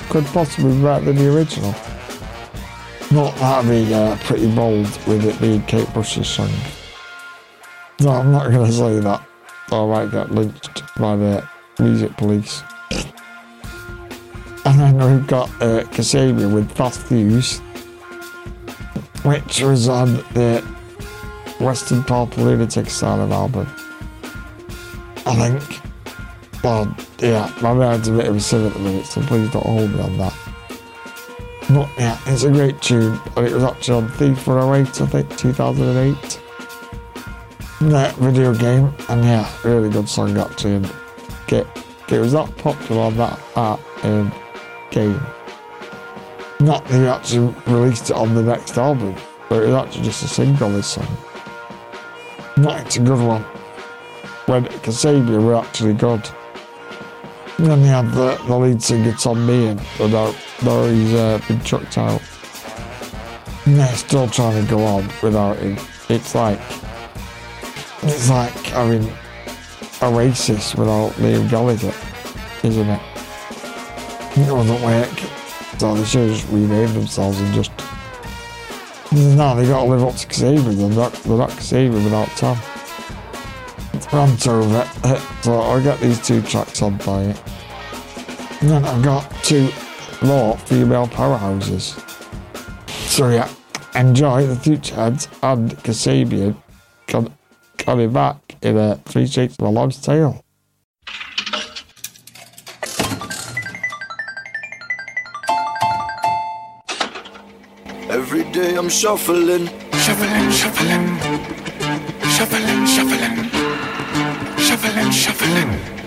could possibly be better than the original. Not that'd be uh, pretty bold with it being Kate Bush's song. No, I'm not going to say that. I might get lynched by the music police. And then we've got uh, Kasabian with Fast Fuse, which was on the West Ryder Pauper Lunatic Asylum album. I think. Well, yeah, my mind's a bit of a sieve at the minute, so please don't hold me on that. But yeah, it's a great tune, and it was actually on FIFA 08, I think, 2008. That video game, and yeah, really good song actually, and get, it was that popular that art um, game. Not that he actually released it on the next album, but it was actually just a single, this song. Not it's a good one. When Kasabian were actually good. Then they had the, lead singer Tom Meighan, but now, now he's uh, been chucked out. And they're still trying to go on without him. It's like, it's like having Oasis without Liam Gallagher, isn't it? It doesn't work. So they should just rename themselves and just. No, they got to live up to Kasabian. They're not, they're not Kasabian without Tom. Rant over it. So I'll uh, uh, get these two tracks on by it. And then I've got two more female powerhouses. So yeah, enjoy the Futureheads and Kasabian com- coming back in a Three Shakes of a Log's Tail. Every day I'm shuffling, Shuffling, shuffling, shuffling, shuffling, shuffling, shuffling.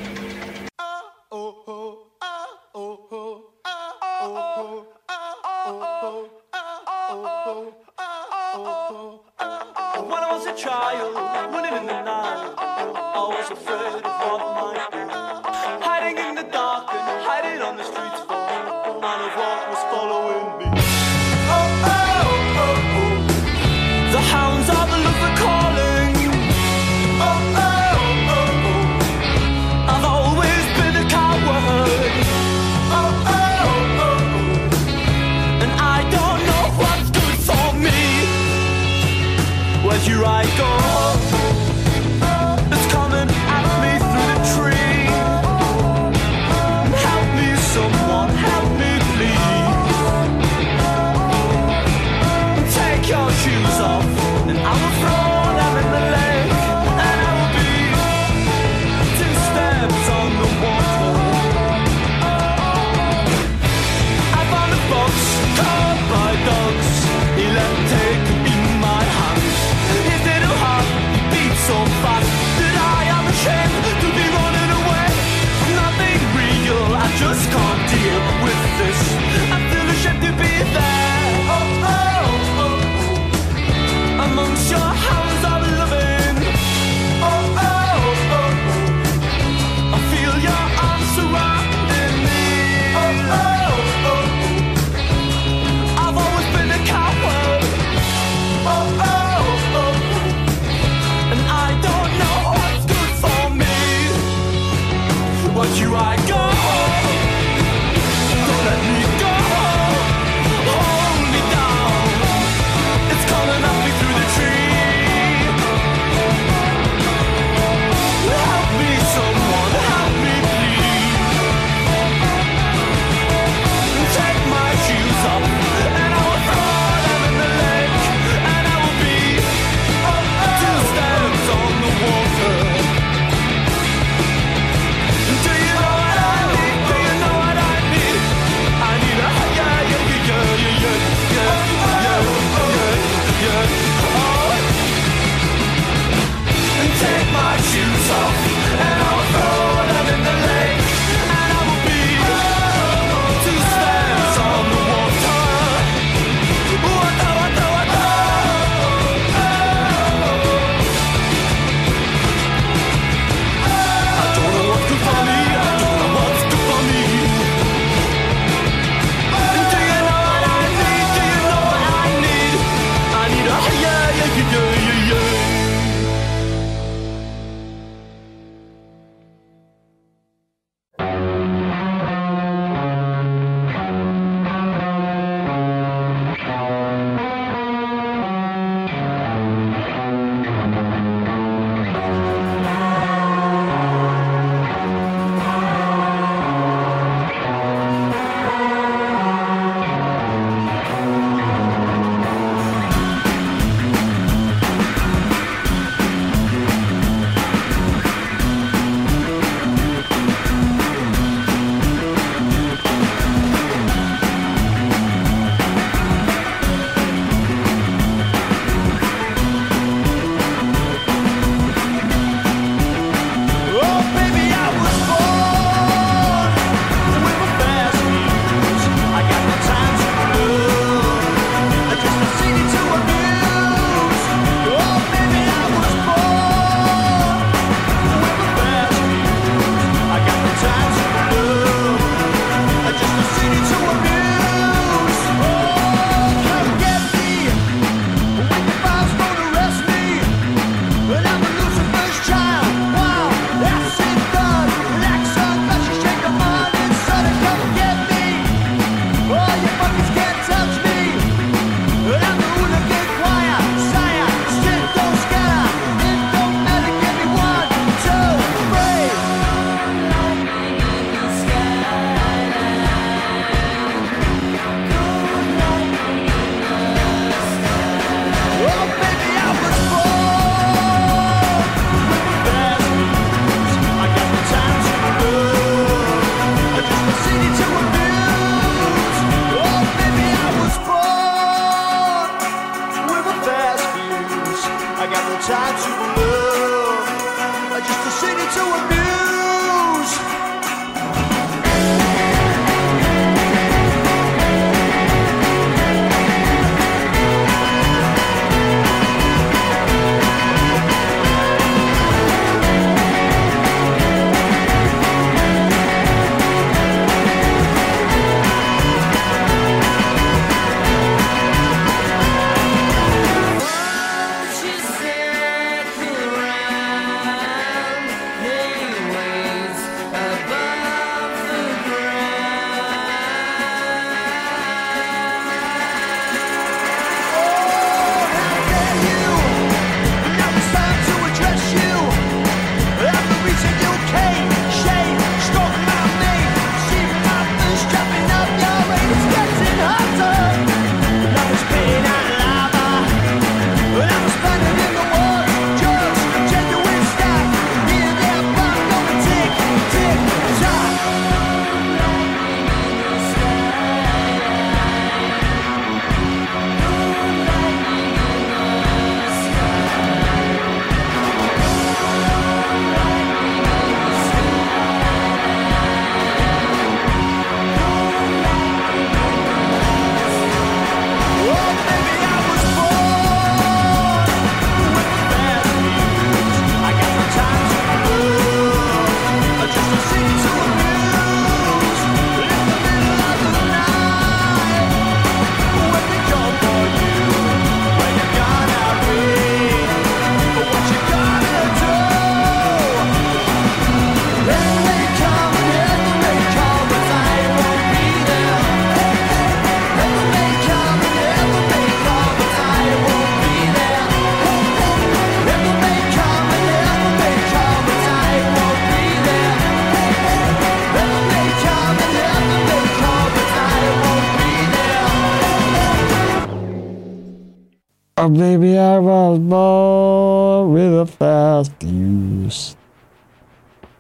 Oh, baby, I was born with a fast fuse.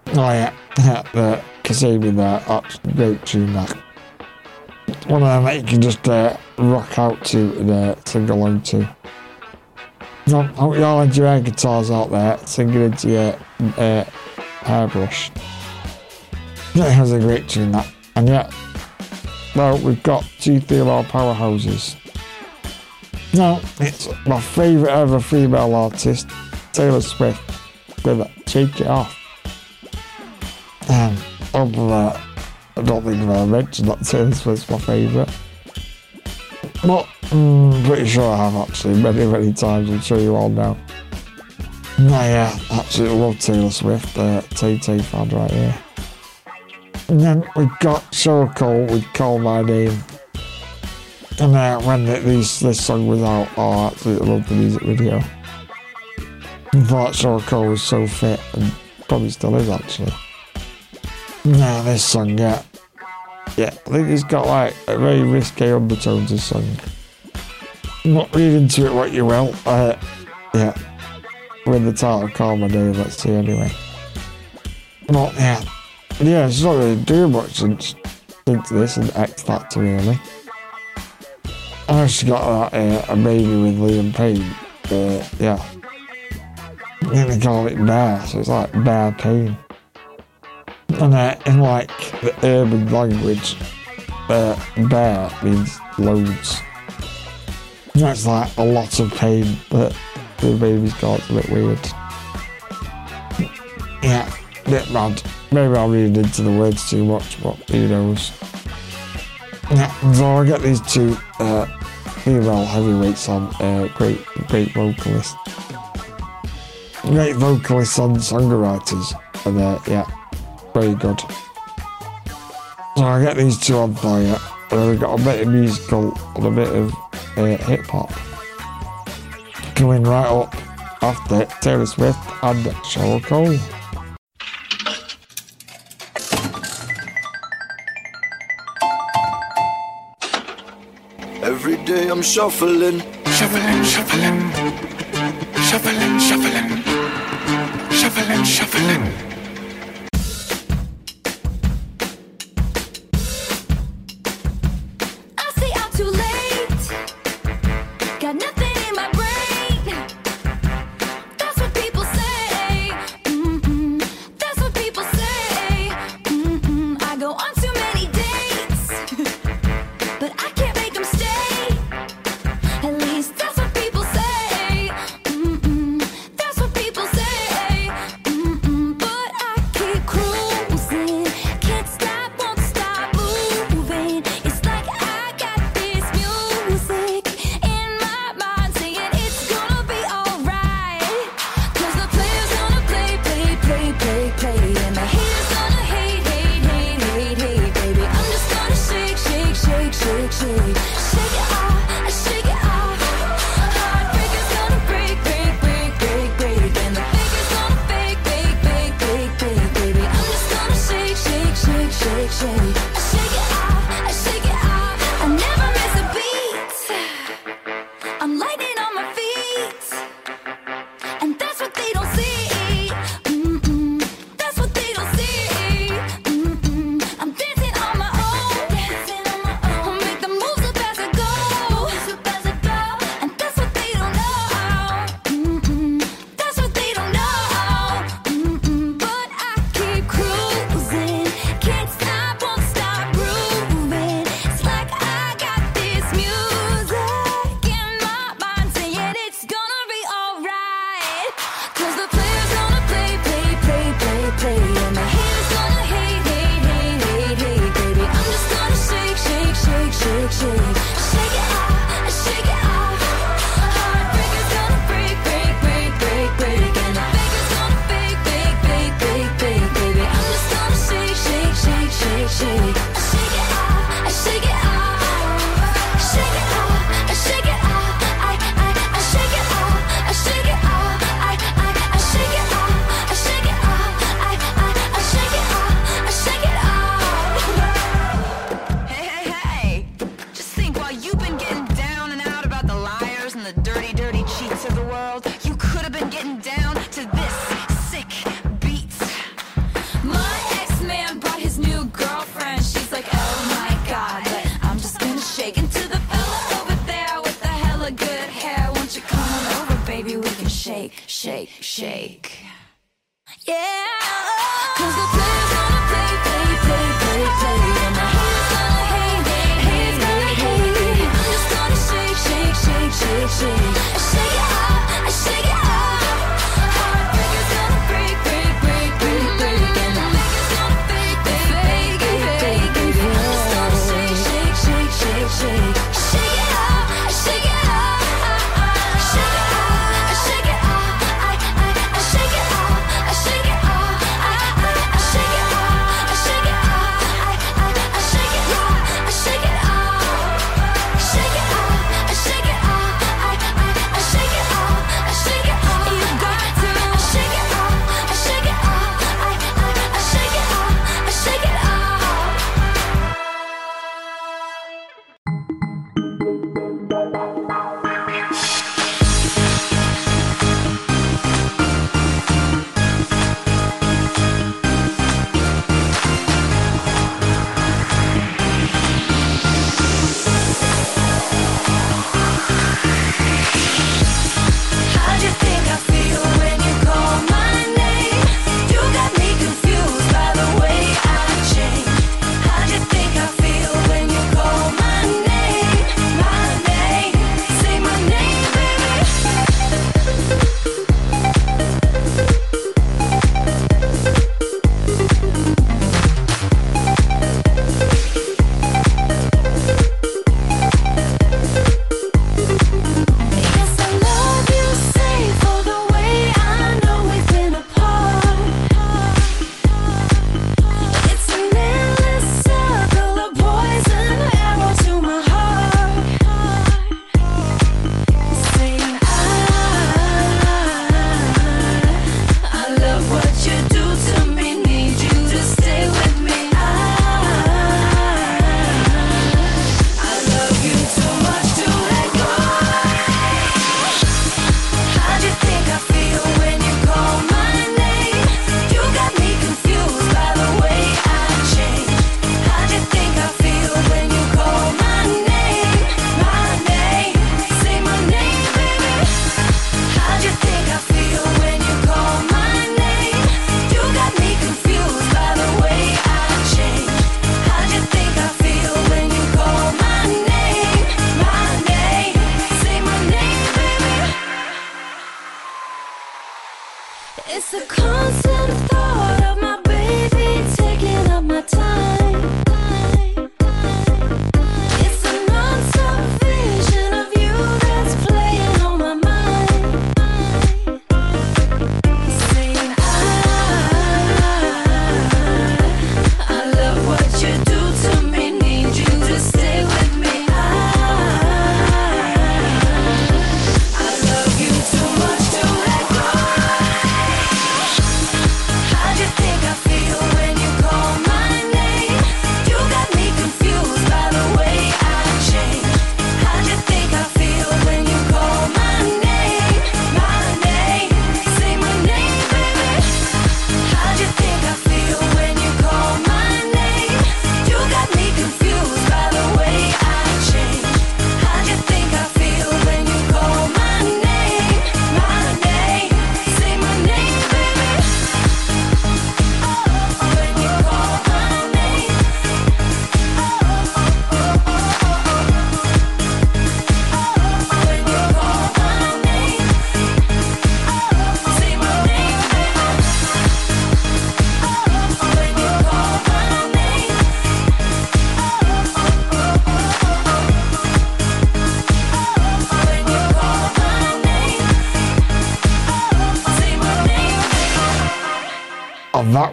Oh, yeah, yeah, the Kasabian there, that's a great tune, that. One of them that you can just uh, rock out to and uh, sing along to. I hope you all enjoy air guitars out there, singing into your uh, hairbrush. That has a great tune, that. And yeah, well, we've got two female powerhouses. No, it's my favourite ever female artist, Taylor Swift, with Shake It Off. Um, other that, I don't think I've ever mentioned that Taylor Swift's my favourite. But mm, pretty sure I have actually, many, many times, I'm sure you all know. No, yeah, absolutely love Taylor Swift, uh, Tay fan right here. And then we've got Cheryl Cole with Call My Name. And uh, when the, these, this song was out, oh, I absolutely loved the music video. I thought Cheryl was so fit, and probably still is actually. Now this song, yeah. Yeah, I think it's got like a very risque undertone to song. Not read into it what you will. Uh, yeah. With the title Call My Name, let's see anyway. Well, yeah. Yeah, it's not really doing much since into this and X Factor really. I actually got that uh, a baby with Liam Payne. Uh, yeah. I think they call it Bear, so it's like Bear Pain. And uh, in like the urban language, uh, bear means loads. That's like a lot of pain, but the baby's got a bit weird. Yeah, bit mad. Maybe I'm reading into the words too much, but who knows. Yeah, so I get these two uh, female heavyweights on, uh, great, great vocalists. Great vocalists and songwriters, and uh, yeah, very good. So I get these two on fire, and we got a bit of musical and a bit of uh, hip hop. Coming right up after Taylor Swift and Cheryl Cole. I'm shuffling, Shuffling, shuffling, shuffling, shuffling, shuffling, shuffling.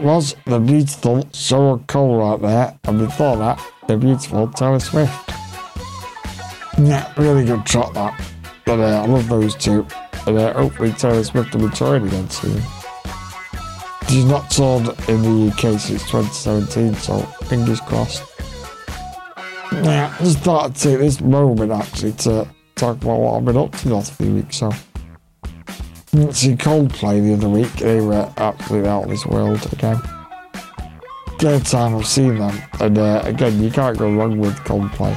was the beautiful Sarah Cole right there, and before that, the beautiful Taylor Swift. Yeah, really good track that. But uh, I love those two, and uh, hopefully Taylor Swift will be touring again soon. She's not toured in the UK since 2017, so fingers crossed. Yeah, I just thought to take this moment actually to talk about what I've been up to the last few weeks. So see Coldplay the other week. They were absolutely out of this world again. Third time I've seen them, and uh, again, you can't go wrong with Coldplay.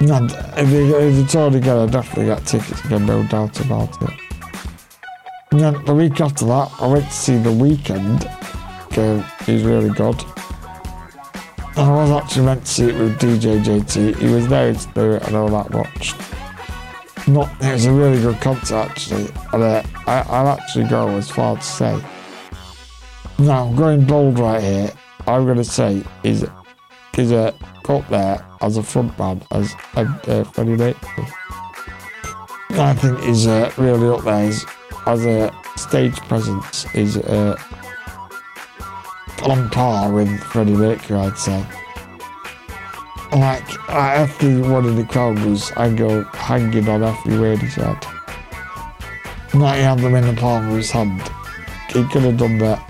And if they, if they again, I definitely get tickets again, no doubt about it. And then the week after that, I went to see The Weeknd. Okay, he's really good. And I was actually meant to see it with DJ JT. He was there in spirit, I know that much. Not, it was a really good concert actually, and uh, I, I'll actually go as far to say. Now, I'm going bold right here. I'm going to say is is uh, up there as a frontman as uh, uh, Freddie Mercury. I think is uh, really up there is, as a stage presence is uh, on par with Freddie Mercury, I'd say. Like, after one of the crowd was angle hanging on every word he said. Like he had them in the palm of his hand. He could have done that.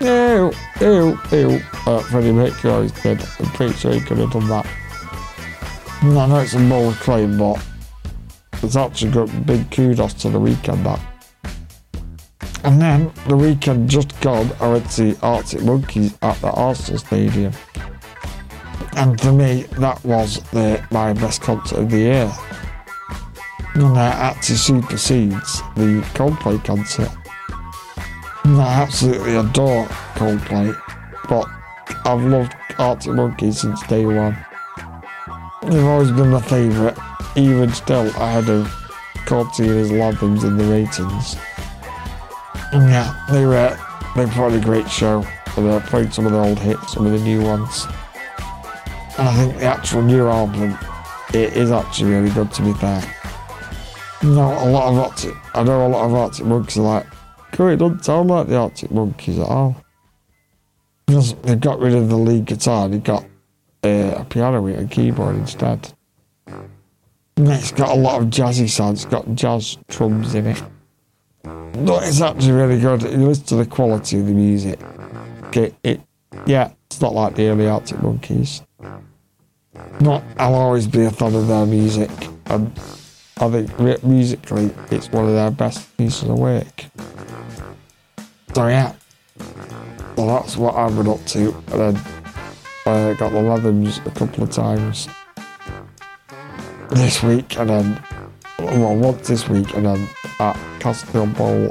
Ew, ew, ew. Uh, Freddie Mercury always did. I'm pretty sure he could have done that. I know it's a bold claim, but it's actually got big kudos to the Weeknd that. And then the weekend just gone, I went to Arctic Monkeys at the Arsenal Stadium. And for me, that was the, my best concert of the year. And that actually supersedes the Coldplay concert. And I absolutely adore Coldplay, but I've loved Arctic Monkeys since day one. They've always been my favourite, even still ahead of Cortina's Lanthems in the ratings. And yeah, they were they put on a great show. They played some of the old hits, some of the new ones. And I think the actual new album it is actually really good to be fair. No, a lot of Arctic I know a lot of Arctic Monkeys are like, cool, it doesn't sound like the Arctic Monkeys at all. Because they got rid of the lead guitar, they got uh, a piano with a keyboard instead. And it's got a lot of jazzy sounds, it's got jazz drums in it. No, it's actually really good. You listen to the quality of the music. It, yeah, it's not like the early Arctic Monkeys. Not, I'll always be a fan of their music, and I think mu- musically it's one of their best pieces of work. So yeah, well that's what I've been up to, and then I got the Leathers a couple of times this week, and then well once this week, and then at Castle Bowl.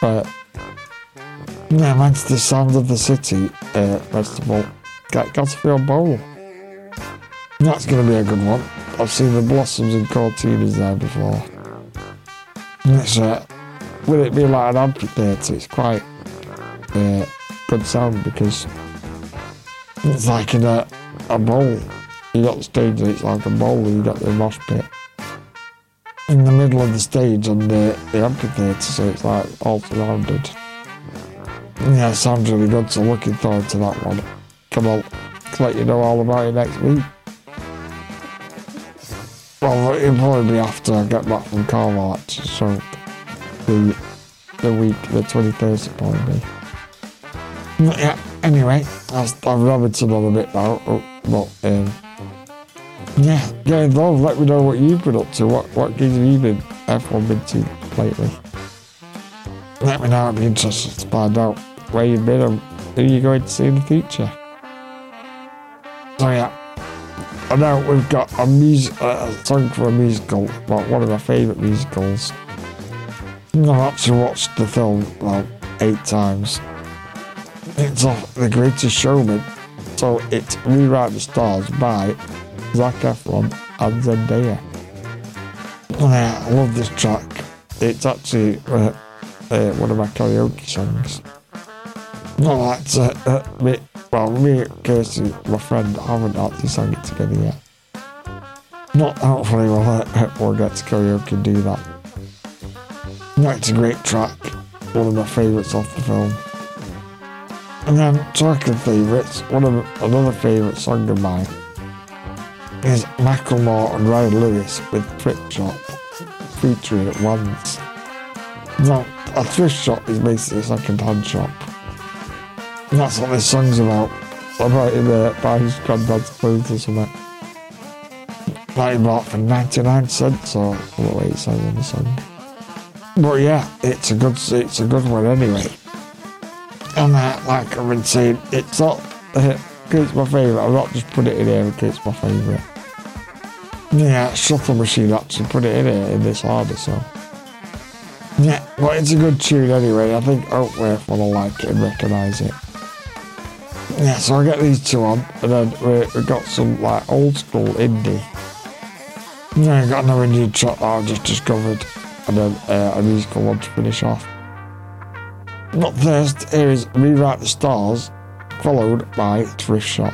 But yeah, Manchester Sound of the City uh, Festival at Castlefield Bowl. That's going to be a good one. I've seen the Blossoms and Courteeners there before. It's, uh, will it be like an amphitheatre? It's quite uh, good sound because it's like in a, a bowl. You got the stage and it's like a bowl you got the mosh pit in the middle of the stage and the, the amphitheatre, so it's like all surrounded. Yeah, sounds really good, so looking forward to that one. Come on, let you know all about it next week. Well, it'll probably be after I get back from actually, so the, the week, the 21st will probably be. But yeah, anyway, I've, I've rabbited on a bit now, oh, but um, yeah, get involved. Let me know what you've been up to. What what gigs have you been everyone been to lately? Let me know. I'd be interested to find out where you've been and who you're going to see in the future. So yeah, I know we've got a uh, a song for a musical, but one of my favourite musicals. I've actually watched the film eight times. It's of The Greatest Showman. So it's Rewrite the Stars by Zac Efron and Zendaya. I love this track. It's actually uh, uh, one of my karaoke songs. Not like to, uh, me, well, me and Kirsty, my friend, haven't actually sung it together yet. Not hopefully we'll, uh, we'll get to karaoke do that. No, it's a great track. One of my favourites off the film. And then talking favourites, one of another favourite song of mine is Macklemore and Ryan Lewis with Thrift Shop featuring at Wanz. Now, a thrift shop is basically a second-hand shop. And that's what this song's about. About him uh, buying his granddad's clothes or something. that he bought for 99 cents or what way it says on the song. But yeah, it's a good it's a good one anyway. And uh, like I've been saying, it's not uh, it's my favourite. I'm not just put it in here because it's my favourite. Yeah, Shuffle Machine actually put it in here in this order, so. Yeah, but it's a good tune anyway. I think Oakworth will like it and recognise it. Yeah, so I get these two on, and then we, we got some like old school indie. Yeah, I got another Indian track that I've just discovered, and then uh, a musical one to finish off. But first, here is Rewrite the Stars, followed by Thrift Shop.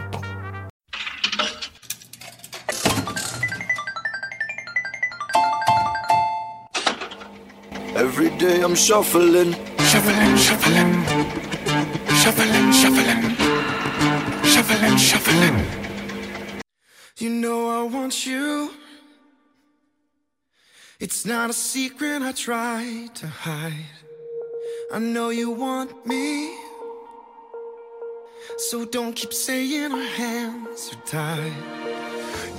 Every day I'm shuffling, Shuffling, shuffling, shuffling, shuffling, shuffling, shuffling. You know I want you. It's not a secret I try to hide. I know you want me. So don't keep saying our hands are tied.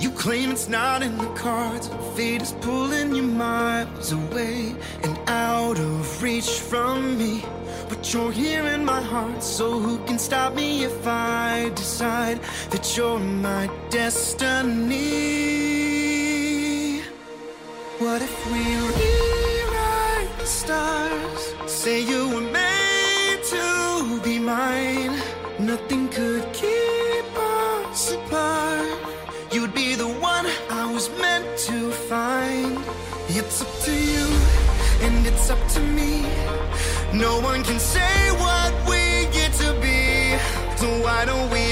You claim it's not in the cards. Fate is pulling you miles away and out of reach from me. But you're here in my heart, so who can stop me if I decide that you're my destiny? What if we rewrite the stars? Say you were made to be mine. Nothing could keep us apart. You'd be the one I was meant to find. It's up to you, and it's up to me. No one can say what we get to be. So why don't we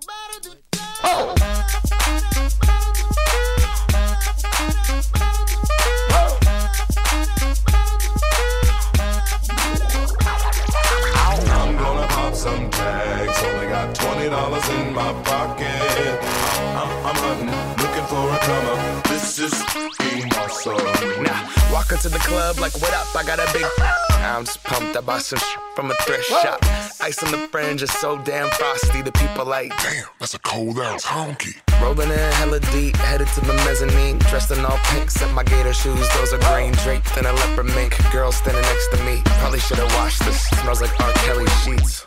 Oh. oh. I'm gonna pop some tags. Only got twenty dollars in my pocket. I'm, I'm hunting, looking for a come up. This is being awesome. Now, walk into the club like, what up? I got a big. I'm just pumped. I bought some from a thrift shop. Ice on the fringe is so damn frosty. The people like, damn, that's a cold ass honky. Rolling in hella deep, headed to the mezzanine. Dressed in all pink, set my gator shoes. Those are green draped in a leopard mink. Girl standing next to me. Probably should have washed this. Smells like R. Kelly sheets.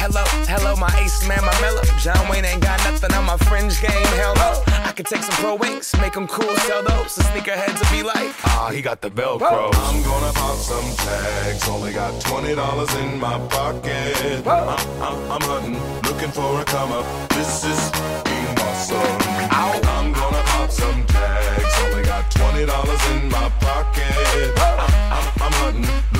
Hello, hello, my ace man, my mellow. John Wayne ain't got nothing on my fringe game. Hell no. I could take some pro wings, make them cool, sell those. The sneakerheads will be like, ah, he got the Velcro. I'm gonna pop some tags. Only got twenty dollars in my pocket. I'm, I'm, I'm hunting, looking for a come up. This is being awesome. I'm gonna pop some tags. Only got twenty dollars in my pocket. I'm, I'm, I'm hunting,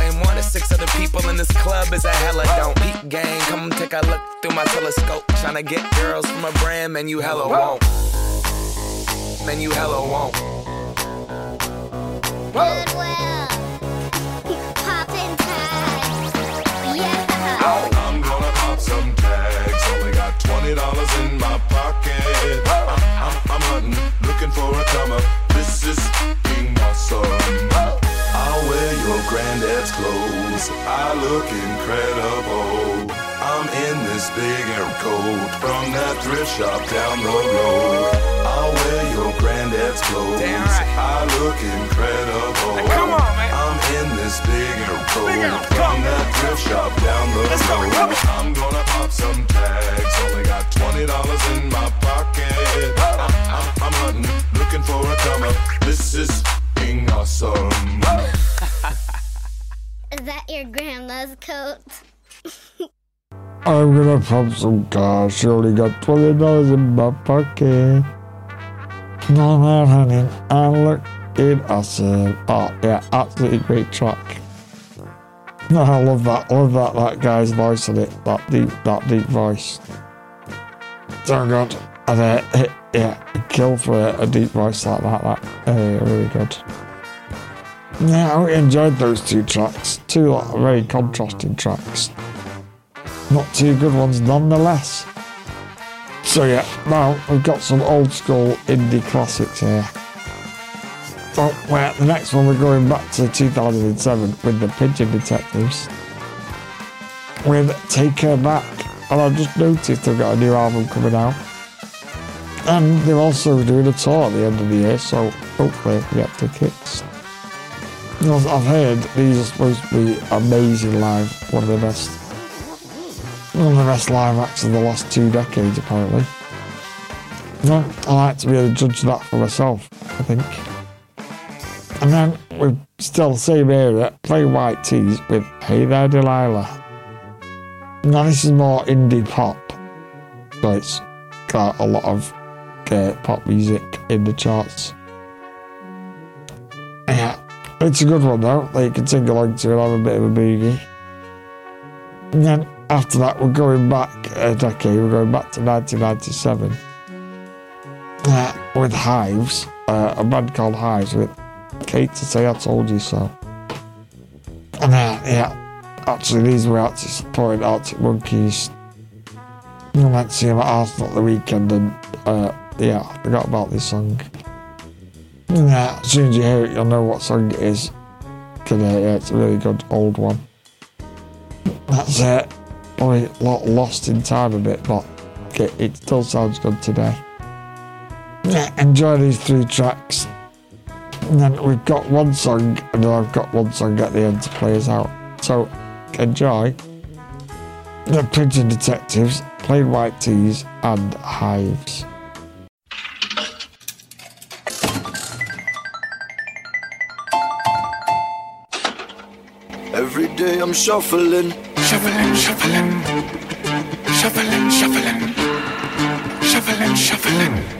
same one as six other people in this club is a hella don't. Peak gang, come take a look through my telescope. Tryna get girls from a brand, man, you hella won't. Man, you hella won't. Goodwill. Poppin' tags. Yeah. I'm gonna pop some tags. Only got twenty dollars in my pocket. I'm, I'm, I'm hunting, looking for a come up. This is being awesome. Your granddad's clothes. I look incredible. I'm in this big air coat from that thrift shop down the road. I'll wear your granddad's clothes. I look incredible. come on, man. I'm in this big air coat from that thrift shop down the road. I'm gonna pop some tags. Only got twenty dollars in my pocket. I'm, I'm, I'm hunting, looking for a come up. This is being awesome. Is that your grandma's coat? I'm gonna pop some cash. She only got twenty dollars in my pocket. No man, honey. I look, it awesome. Oh yeah, absolutely great track. No, I love that. Love that that guy's voice in it. That deep, that deep voice. So good. And uh, yeah, kill for a deep voice like that. That uh, really good. Yeah, I really enjoyed those two tracks. Two like, very contrasting tracks. Not two good ones nonetheless. So yeah, now we've got some old school indie classics here. So well, the next one we're going back to 2007 with the Pigeon Detectives. With Take Her Back. And I've just noticed they've got a new album coming out. And they're also doing a tour at the end of the year, so hopefully we get tickets. Know, I've heard these are supposed to be amazing live, one of the best one of the best live acts of the last two decades, apparently. No, I like to be able to judge that for myself, I think. And then we're still the same area, play White T's with Hey There Delilah. Now this is more indie pop, so it's got a lot of uh, pop music in the charts. Yeah, It's a good one though, that you can sing along to and have a bit of a boogie. And then after that, we're going back a decade, we're going back to 1997 uh, with Hives, uh, a band called Hives with Hate to say I told you so. And uh, yeah, actually, these were actually supporting Arctic Monkeys. I went to see them at Arsenal at the weekend and uh, yeah, I forgot about this song. Yeah, as soon as you hear it, you'll know what song it is. uh, yeah, it's a really good old one. That's it. Probably a lot lost in time a bit, but it, it still sounds good today. Yeah, enjoy these three tracks. And then we've got one song, and then I've got one song at the end to play us out. So enjoy. The Pigeon Detectives, Plain White T's, and Hives. Day I'm shuffling, Shuffling, shuffling, shuffling, shuffling, shuffling, shuffling.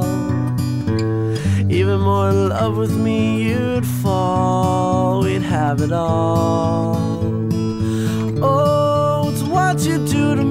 Even more in love with me, you'd fall. We'd have it all. Oh, it's what you do to me.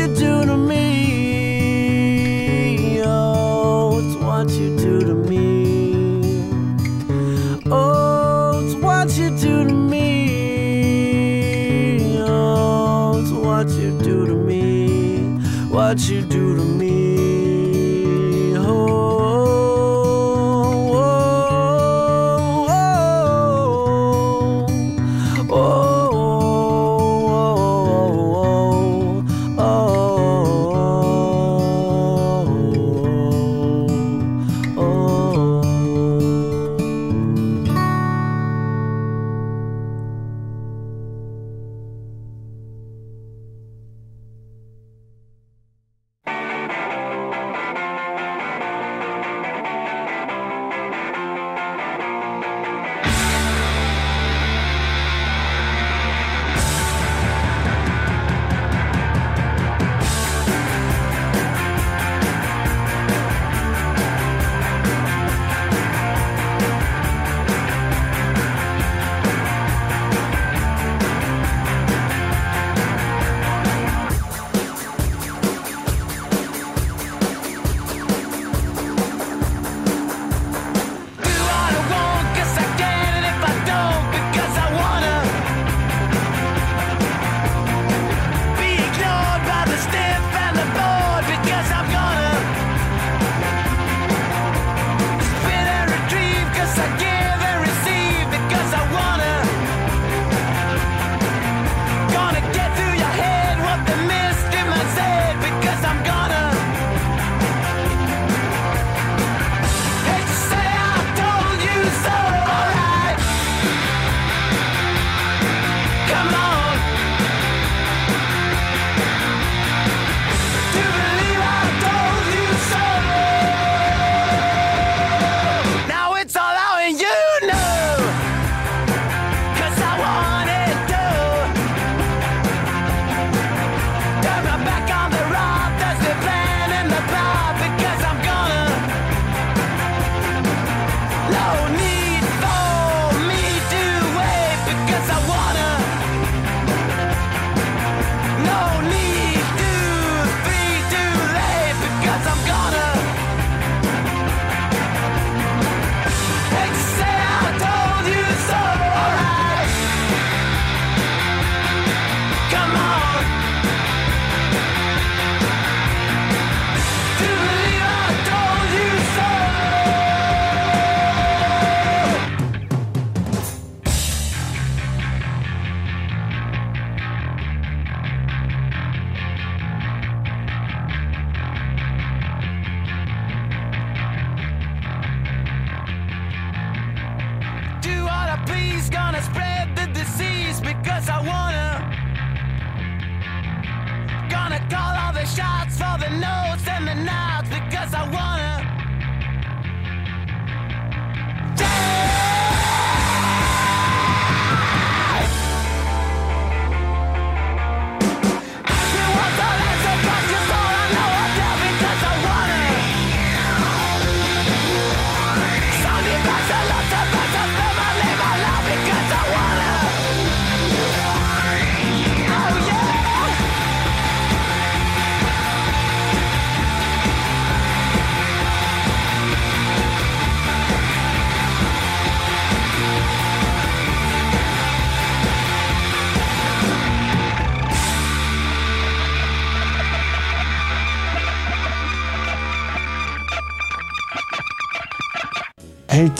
You do to.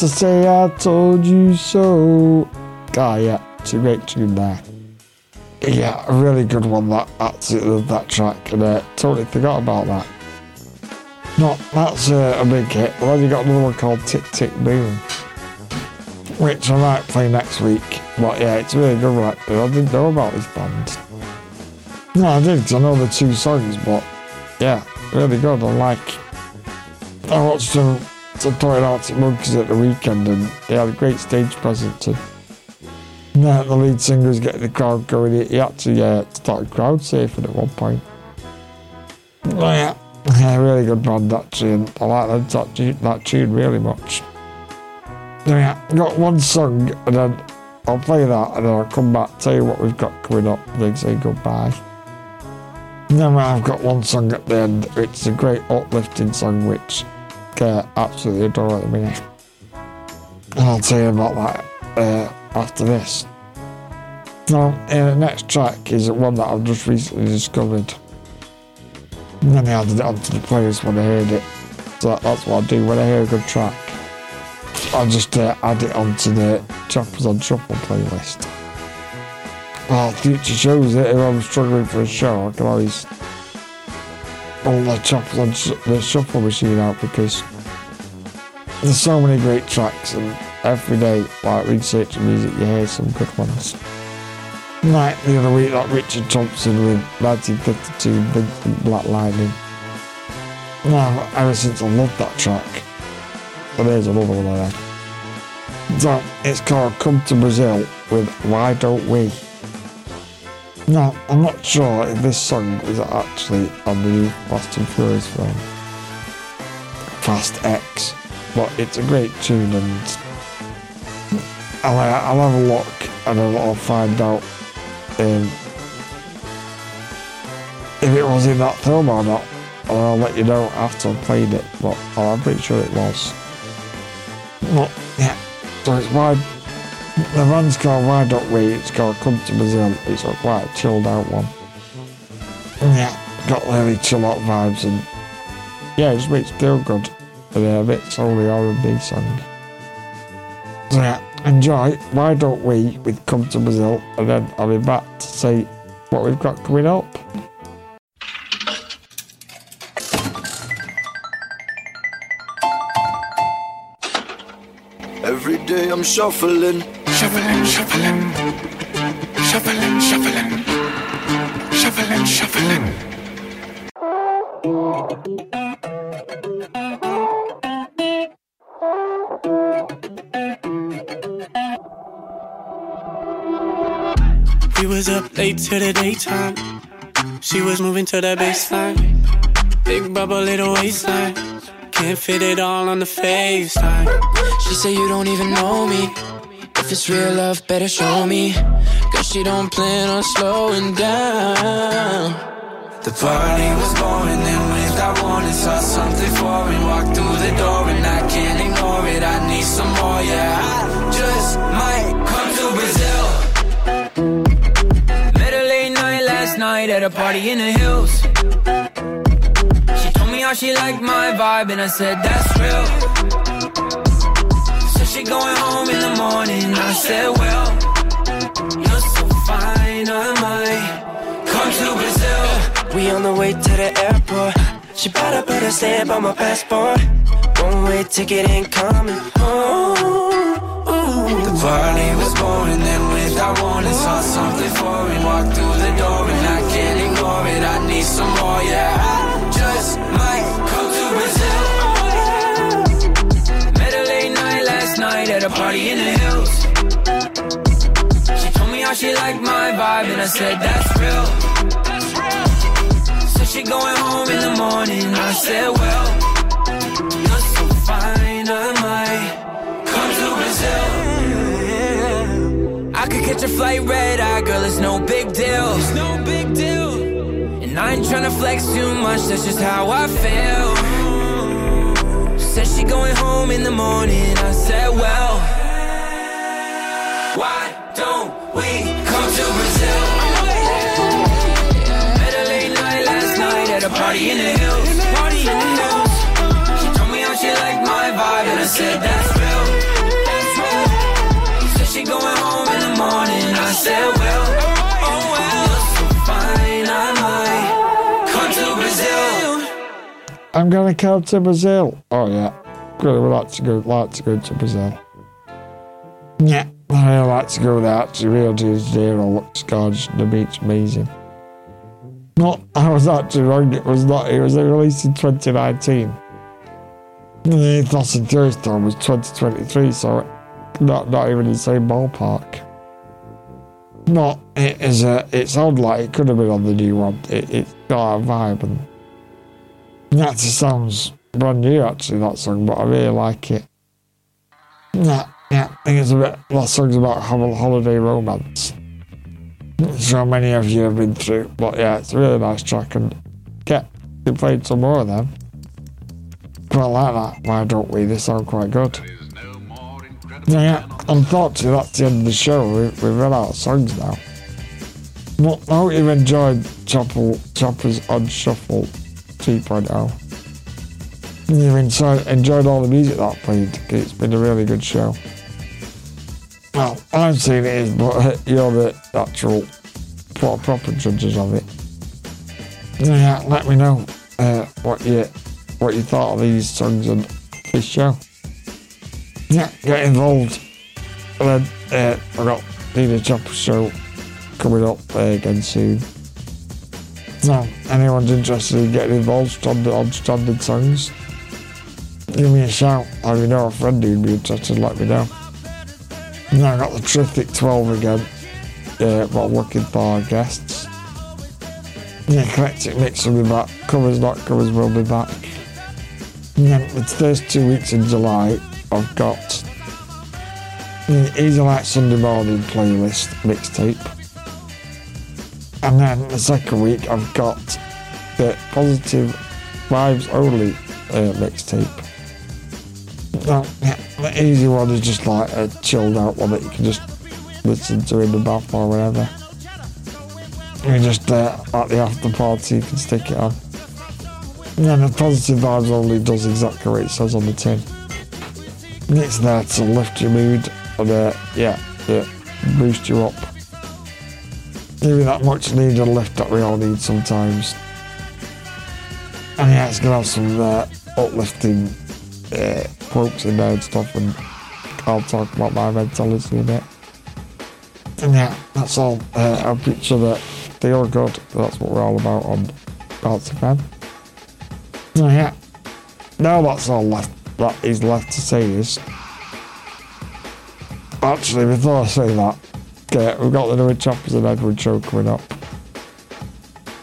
To say I told you so. Ah, yeah, it's a great tune there. Yeah, a really good one. That absolutely love that track, and uh, totally forgot about that. No, that's uh, a big hit. Well, then you got another one called Tick Tick Boom, which I might play next week. But yeah, it's a really good one. I didn't know about this band. No, I did. I know the two songs, but yeah, really good. I like. I watched them to play at Monkeys at the weekend, and they had a great stage presence. And yeah, the lead singer was getting the crowd going. He, he actually uh, started crowd surfing at one point. Oh, yeah, really good band actually, and I like that, that, tune- that tune really much. So, yeah, I've got one song, and then I'll play that, and then I'll come back, tell you what we've got coming up, and then say goodbye. Then I've got one song at the end, it's a great uplifting song, which I absolutely adore at the minute. And I'll tell you about that uh, after this. Now, uh, the next track is one that I've just recently discovered. And then I added it onto the playlist when I heard it. So that's what I do when I hear a good track. I just uh, add it onto the Chappers on Shuffle playlist. Well, future shows it if I'm struggling for a show, I can always pull the Chappers on sh- the Shuffle machine out because there's so many great tracks and every day, like researching music, you hear some good ones. Like the other week, like Richard Thompson with 1952 Vincent Black Lightning. Now, ever since I loved that track, but there's another one there. So, it's called Come to Brazil with Why Don't We? Now, I'm not sure if this song is actually on the new Fast and Furious film, Fast X, but it's a great tune and I'll, I'll have a look and then I'll find out um, if it was in that film or not. And I'll let you know after I've played it, but I'm pretty sure it was. But, yeah, so it's why the band's called Why Don't We? It's called Come to Brazil. It's a quite a chilled out one. Yeah, got really chill out vibes and yeah, it just makes you feel good. And yeah, a bit solely R&B song. So yeah, enjoy Why Don't We with Come to Brazil and then I'll be back to say what we've got coming up. Every day I'm shuffling, Shuffling, shuffling, shuffling, shuffling, shuffling, shuffling. We was up late to the daytime. She was moving to the baseline. Big bubble, little waistline. Can't fit it all on the FaceTime. She say you don't even know me. If it's real love, better show me. Cause she don't plan on slowing down. The party was born, and with I saw something foreign. Walked through the door and I can't ignore it. I need some more, yeah. I just might come to Brazil. Met late night last night at a party in the hills. She told me how she liked my vibe, and I said that's real. She going home in the morning. I said, well, you're so fine, I might come to Brazil. We on the way to the airport. She put a stamp on my passport. One way ticket ain't coming home. The party was born, then with I wanted, saw something foreign. Walked through the door and I can't ignore it. it, I need some more, yeah. I just might at a party in the hills. She told me how she liked my vibe, and I said, That's real. So she going home in the morning. I said, Well, you're so fine, I might come to Brazil. I could catch a flight red eye, girl, it's no big deal. It's no big deal. And I ain't tryna flex too much, that's just how I feel. Said she going home in the morning, I said, well, why don't we come to Brazil? Met her late night last night at a party in the hills. Party in the hills. She told me how she liked my vibe, and I said, that's real. That's. Said she going home in the morning, I said, I'm gonna come to Brazil. Oh yeah, really would like to go. Like to go to Brazil. Yeah, I like to go there. Actually, Rio de Janeiro looks gorgeous. The beach amazing. Not, I was actually wrong. It was not. It was released in 2019. The and Furious time was 2023, so not not even the same ballpark. Not it is a. It sounds like it could have been on the new one. It it's got a vibe and that sounds brand new, actually, that song, but I really like it. Yeah, yeah, I think it's a bit, that song's about holiday romance. Sure many of you have been through, but yeah, it's a really nice track, and get we played some more of them. Quite like that, why don't we? They sound quite good. Yeah, yeah, unfortunately, that's the end of the show. We, we've run out of songs now. But I hope you've enjoyed Chapper, Chapper's On Shuffle 2.0. You've enjoyed, enjoyed all the music that played. It's been a really good show. Well, I'm saying it is, but you're the actual proper judges of it. Yeah, let me know uh, what you what you thought of these songs and this show. Yeah, get involved. And then uh, I got DJ Chapper show coming up uh, again soon. So, anyone's interested in getting involved stranded, on stranded songs, give me a shout. Or you know a friend who'd be interested, let me know. Now I got the Terrific 12 again, uh, what I'm looking for guests. The Eclectic Mix will be back. Covers Not Covers will be back. And then the first two weeks in July, I've got the Easy Light Sunday Morning playlist mixtape. And then the second week, I've got the Positive Vibes Only uh, mixtape. Yeah, the easy one is just like a chilled out one that you can just listen to in the bath or whatever. You just, uh, at the after party, you can stick it on. And then the Positive Vibes Only does exactly what it says on the tin. It's there to lift your mood and, uh, yeah, yeah, boost you up give you that much needed lift that we all need sometimes. And yeah, it's gonna have some uh, uplifting uh, quotes in there and stuff, and I'll talk about my mentality in bit. And yeah, that's all. Uh, I'll picture that feel good. That's what we're all about on Bounce FM. So yeah, now that's all left. That is left to say is. Actually, before I say that, We've got the new Chappers and Edward show coming up.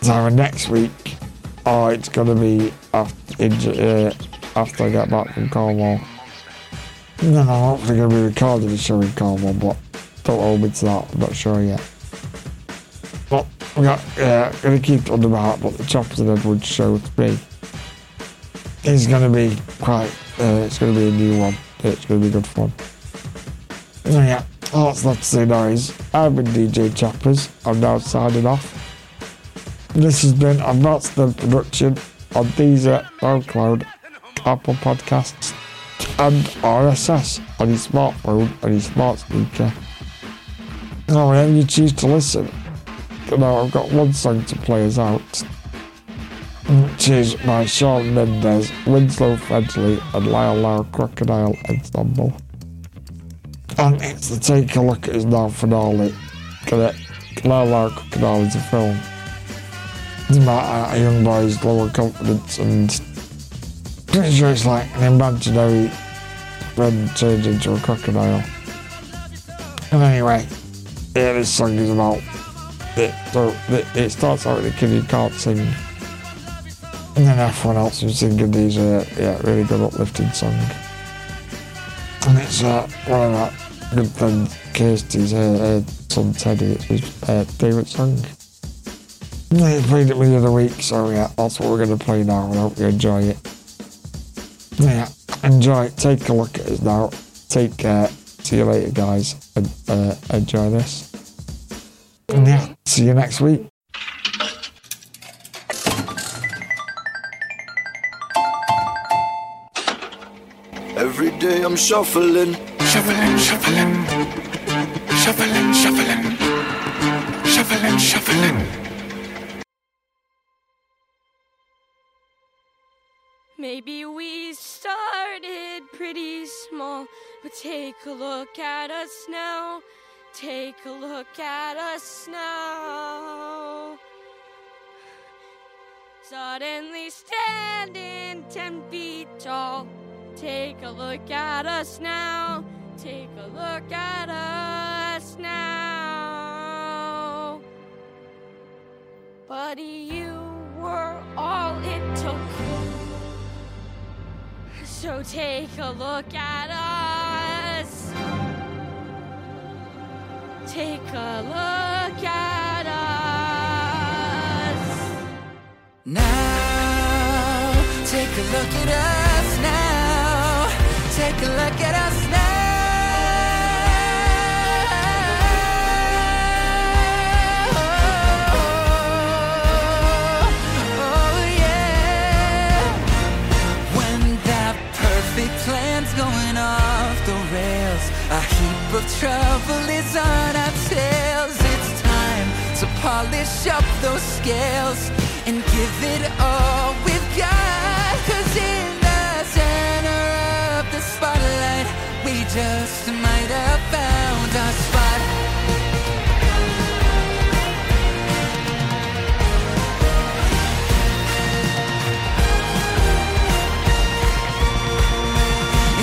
So next week, oh, it's gonna be after, uh, after I get back from Cornwall. No, I'm hopefully gonna be recording the show in Cornwall, but don't hold me to that. I'm not sure yet. But we got, yeah, gonna keep it under my heart. But the Chappers and Edward show to me is gonna be quite. Uh, it's gonna be a new one. It's gonna be good fun. So yeah. All that's left to say now is I've been DJ Chappers. I'm now signing off. This has been a Matston production on Deezer, SoundCloud, Apple Podcasts, and RSS on your smartphone and your smart speaker. Now, whenever you choose to listen, know, I've got one song to play us out, which is by Shawn Mendes, Winslow Fegley, and Lyle Lyle Crocodile Ensemble. And it's to take a look at his now finale. Get it? Lyle Lyle Crocodile is a film. It's about a young boy's lower confidence and pretty sure it's like an imaginary friend turned into a crocodile. And anyway, yeah, this song is about it. So it, it starts out with a kid who can't sing, and then everyone else who's singing these uh, yeah really good uplifting song. And it's uh, one of our good friend Kirsty's uh, uh, son Teddy. It's his uh, favourite song. And They played it with the other week, so yeah, that's what we're gonna play now. I hope you enjoy it. Yeah, enjoy. it. Take a look at us now. Take care. See you later, guys. And, uh, enjoy this. And yeah, see you next week. Every day I'm shuffling, Shuffling, shuffling. Shuffling, shuffling. Shuffling, shuffling. Maybe we started pretty small, but take a look at us now. Take a look at us now. Suddenly standing ten feet tall. Take a look at us now. Take a look at us now. Buddy, you were all it took. So take a look at us. Take a look at us. Now, take a look at us. Take a look at us now. Oh, oh, yeah. When that perfect plan's going off the rails, a heap of trouble is on our tails. It's time to polish up those scales and give it all we've got. Cause we just might have found our spot.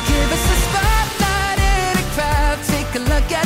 Give us a spotlight in a crowd. Take a look at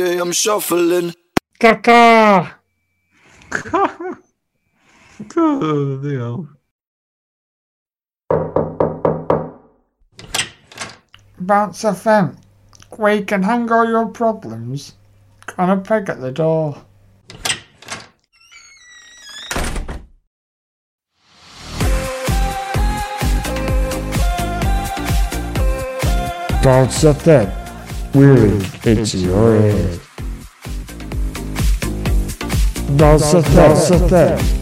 day I'm shuffling. Caca! God, deal. Bounce FM, where you can hang all your problems on a peg at the door. Bounce FM, we're into your head. FM, Bounce FM.